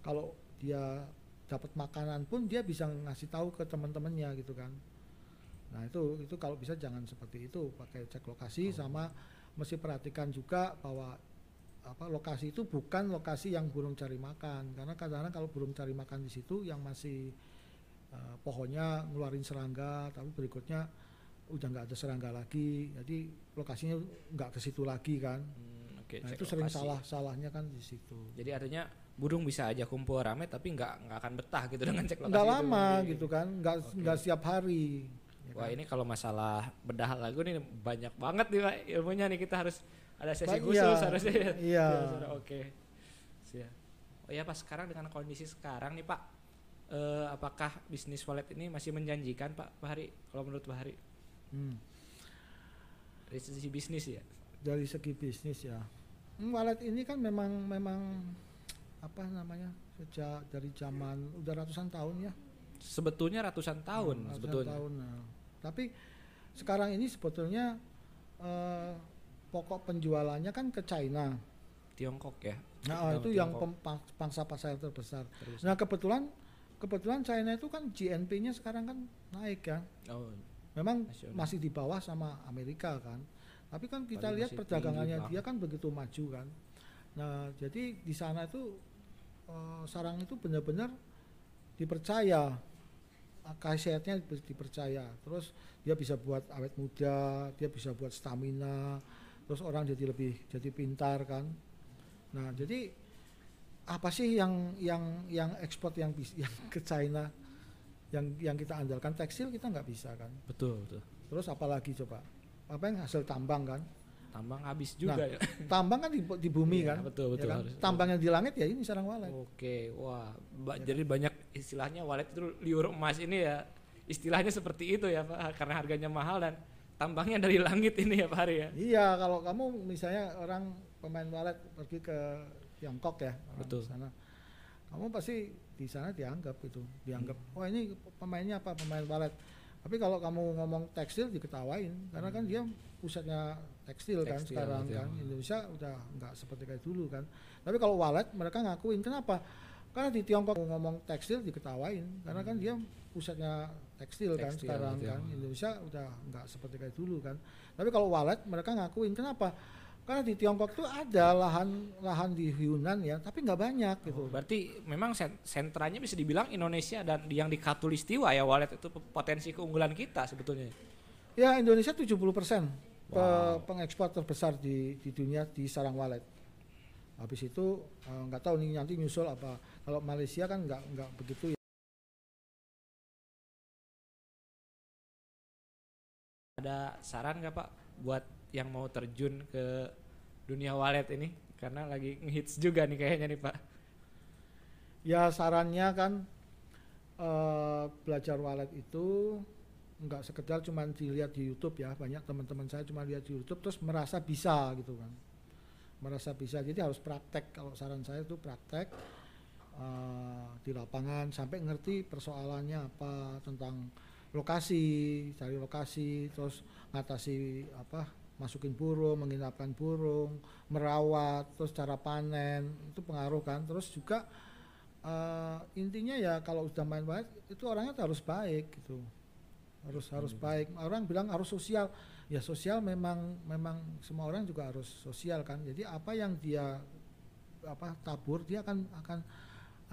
[SPEAKER 2] kalau dia dapat makanan pun dia bisa ngasih tahu ke teman-temannya gitu kan. Nah itu itu kalau bisa jangan seperti itu pakai cek lokasi sama mesti perhatikan juga bahwa apa lokasi itu bukan lokasi yang burung cari makan. Karena kadang-kadang kalau burung cari makan di situ yang masih eh, pohonnya ngeluarin serangga tapi berikutnya udah nggak ada serangga lagi jadi lokasinya nggak ke situ lagi kan
[SPEAKER 1] Hmm, oke,
[SPEAKER 2] nah itu sering salah salahnya kan di situ
[SPEAKER 1] jadi artinya burung bisa aja kumpul rame tapi nggak nggak akan betah gitu dengan cek lokasi
[SPEAKER 2] nggak
[SPEAKER 1] itu.
[SPEAKER 2] lama
[SPEAKER 1] Jadi-
[SPEAKER 2] gitu kan nggak nggak setiap hari ya
[SPEAKER 1] Wah
[SPEAKER 2] kan?
[SPEAKER 1] ini kalau masalah bedah lagu nih banyak banget nih Pak ilmunya nih kita harus ada sesi
[SPEAKER 2] Ba-
[SPEAKER 1] khusus
[SPEAKER 2] iya,
[SPEAKER 1] harusnya ya.
[SPEAKER 2] iya.
[SPEAKER 1] Iya, sudah, Oke. Siap. Oh ya Pak sekarang dengan kondisi sekarang nih Pak eh, apakah bisnis wallet ini masih menjanjikan Pak Hari kalau menurut Pak Hari
[SPEAKER 2] Hmm.
[SPEAKER 1] dari sisi bisnis ya?
[SPEAKER 2] Dari segi bisnis ya. Hmm, wallet ini kan memang memang apa namanya sejak dari zaman udah ratusan tahun ya.
[SPEAKER 1] Sebetulnya ratusan tahun
[SPEAKER 2] Hmm, ratusan
[SPEAKER 1] sebetulnya.
[SPEAKER 2] tahun, nah. tapi sekarang ini sebetulnya eh, pokok penjualannya kan ke China.
[SPEAKER 1] Tiongkok ya?
[SPEAKER 2] Nah itu yang
[SPEAKER 1] Tiongkok.
[SPEAKER 2] pang- pangsa pasar terbesar.
[SPEAKER 1] Terus.
[SPEAKER 2] nah kebetulan kebetulan China itu kan GNP-nya sekarang kan naik ya.
[SPEAKER 1] Oh
[SPEAKER 2] memang
[SPEAKER 1] Nasional.
[SPEAKER 2] masih di bawah sama Amerika kan. Tapi kan kita
[SPEAKER 1] Tapi
[SPEAKER 2] lihat perdagangannya dia kan begitu maju kan. Nah jadi di sana itu eh, sarang itu benar-benar dipercaya. Khasiatnya di- dipercaya. Terus dia bisa buat awet muda dia bisa buat stamina terus orang jadi lebih jadi pintar kan. Nah jadi apa sih yang yang yang ekspor yang bis- yang ke China yang yang kita andalkan? Tekstil kita nggak bisa kan?
[SPEAKER 1] Betul betul.
[SPEAKER 2] Terus apalagi coba? Apa yang hasil tambang kan?
[SPEAKER 1] Tambang habis juga
[SPEAKER 2] Nah,
[SPEAKER 1] ya?
[SPEAKER 2] tambang kan di, di bumi
[SPEAKER 1] Iya,
[SPEAKER 2] kan?
[SPEAKER 1] betul
[SPEAKER 2] ya
[SPEAKER 1] betul
[SPEAKER 2] kan?
[SPEAKER 1] harus-
[SPEAKER 2] tambang yang di langit ya ini sarang walet.
[SPEAKER 1] Oke, wah, ba-
[SPEAKER 2] Ya
[SPEAKER 1] jadi banyak istilahnya wallet itu liur emas ini ya, istilahnya seperti itu ya Pak, karena harganya mahal dan tambangnya dari langit ini ya Pak Hari ya.
[SPEAKER 2] iya kalau kamu misalnya orang pemain walet pergi ke Tiongkok ya orang
[SPEAKER 1] Betul.
[SPEAKER 2] sana. Kamu pasti di sana dianggap itu dianggap
[SPEAKER 1] Hmm.
[SPEAKER 2] wah ini pemainnya apa pemain walet tapi kalau kamu ngomong tekstil diketawain karena kan dia pusatnya tekstil, kan
[SPEAKER 1] Tekstil,
[SPEAKER 2] sekarang
[SPEAKER 1] betul.
[SPEAKER 2] kan. Indonesia udah nggak seperti kayak dulu kan. Tapi kalau walet mereka ngakuin. Kenapa? Karena di Tiongkok ngomong tekstil diketawain. Karena kan dia pusatnya tekstil, kan
[SPEAKER 1] Tekstil,
[SPEAKER 2] sekarang
[SPEAKER 1] betul.
[SPEAKER 2] kan. Indonesia udah nggak seperti kayak dulu kan. Tapi kalau walet mereka ngakuin. Kenapa karena di Tiongkok tuh ada lahan lahan di Yunnan ya tapi nggak banyak gitu.
[SPEAKER 1] Oh, berarti memang sen- sentranya bisa dibilang Indonesia dan yang di Katulistiwa ya wallet itu potensi keunggulan kita sebetulnya.
[SPEAKER 2] ya Indonesia 70% pe-
[SPEAKER 1] Wow.
[SPEAKER 2] pengekspor terbesar di di dunia di sarang walet. Habis itu eh, nggak tahu nih nanti nyusul apa. Kalau Malaysia kan nggak nggak begitu ya.
[SPEAKER 1] Ada saran nggak Pak buat yang mau terjun ke dunia wallet ini? Karena lagi ngehits juga nih kayaknya nih Pak.
[SPEAKER 2] Ya sarannya kan eh, belajar walet itu nggak sekedar cuma dilihat di YouTube ya banyak teman-teman saya cuma lihat di YouTube terus merasa bisa gitu kan merasa bisa jadi harus praktek kalau saran saya itu praktek eh, di lapangan sampai ngerti persoalannya apa tentang lokasi cari lokasi terus ngatasi apa masukin burung menginapkan burung merawat terus cara panen itu pengaruh kan. Terus juga eh, intinya ya kalau sudah main baik itu orangnya harus baik gitu. Harus harus baik. Orang bilang harus sosial. Ya sosial memang memang semua orang juga harus sosial kan. Jadi apa yang dia apa tabur dia akan akan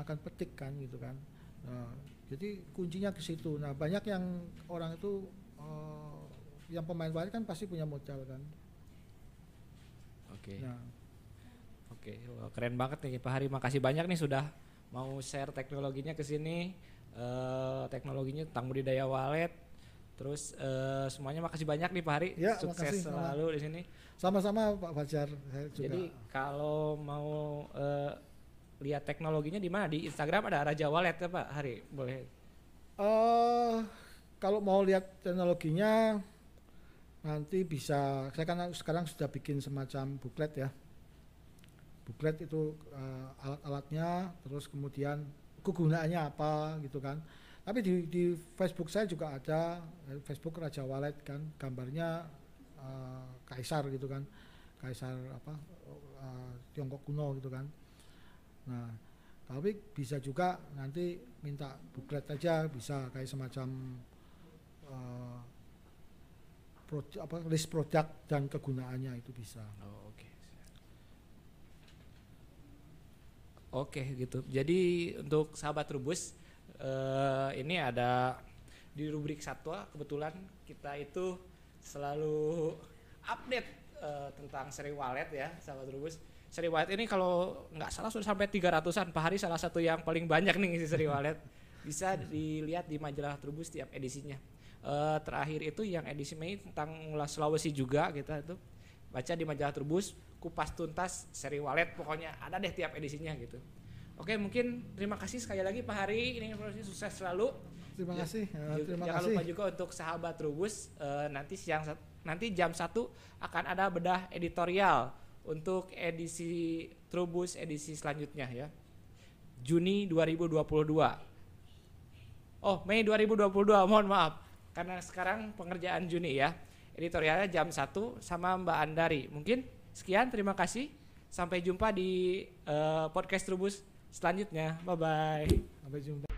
[SPEAKER 2] akan petik kan gitu kan. Nah, jadi kuncinya ke situ nah banyak yang orang itu eh, yang pemain baik kan pasti punya modal kan
[SPEAKER 1] Oke.
[SPEAKER 2] nah
[SPEAKER 1] Oke, wah, keren banget nih Pak Hari. Makasih banyak nih sudah mau share teknologinya ke sini. Eh, teknologinya tentang budidaya wallet. Terus eh, semuanya makasih banyak nih Pak Hari.
[SPEAKER 2] Ya,
[SPEAKER 1] Sukses
[SPEAKER 2] makasih, sama.
[SPEAKER 1] selalu di sini.
[SPEAKER 2] Sama-sama Pak Fajar saya juga.
[SPEAKER 1] Jadi kalau mau eh, lihat teknologinya di mana? Di Instagram ada Raja Wallet ya Pak Hari. Boleh.
[SPEAKER 2] eh kalau mau lihat teknologinya nanti bisa saya kan sekarang sudah bikin semacam buklet ya. Buklet itu eh, alat-alatnya terus kemudian kegunaannya apa gitu kan. Tapi di, di Facebook saya juga ada eh, Facebook Raja Wallet kan gambarnya eh, kaisar gitu kan. Kaisar apa eh, Tiongkok kuno gitu kan. Nah, tapi bisa juga nanti minta buklet aja bisa kayak semacam eh, produk apa list produk dan kegunaannya itu bisa.
[SPEAKER 1] Oh, oke. Oke gitu. Jadi untuk sahabat Rubus eh, ini ada di rubrik satwa kebetulan kita itu selalu update eh, tentang seri wallet ya sahabat Rubus. Seri wallet ini kalau nggak salah sudah sampai 300-an Pak Hari salah satu yang paling banyak nih isi seri wallet. Bisa dilihat di majalah Trubus tiap edisinya. Eh, terakhir itu yang edisi Mei tentang ulas Sulawesi juga kita itu baca di majalah Trubus kupas tuntas seri wallet pokoknya ada deh tiap edisinya gitu. Oke mungkin terima kasih sekali lagi Pak Hari ini informasi sukses selalu.
[SPEAKER 2] Terima
[SPEAKER 1] Ya,
[SPEAKER 2] kasih.
[SPEAKER 1] Juga-
[SPEAKER 2] terima
[SPEAKER 1] Jangan
[SPEAKER 2] kasih.
[SPEAKER 1] lupa juga untuk sahabat Trubus eh, nanti siang nanti jam 1 akan ada bedah editorial untuk edisi Trubus edisi selanjutnya ya. Juni 2022. Oh, Mei 2022, mohon maaf. Karena sekarang pengerjaan Juni ya. Editorialnya jam 1 sama Mbak Andari. Mungkin sekian, terima kasih. Sampai jumpa di eh, podcast Trubus selanjutnya. Bye bye.
[SPEAKER 2] Sampai jumpa.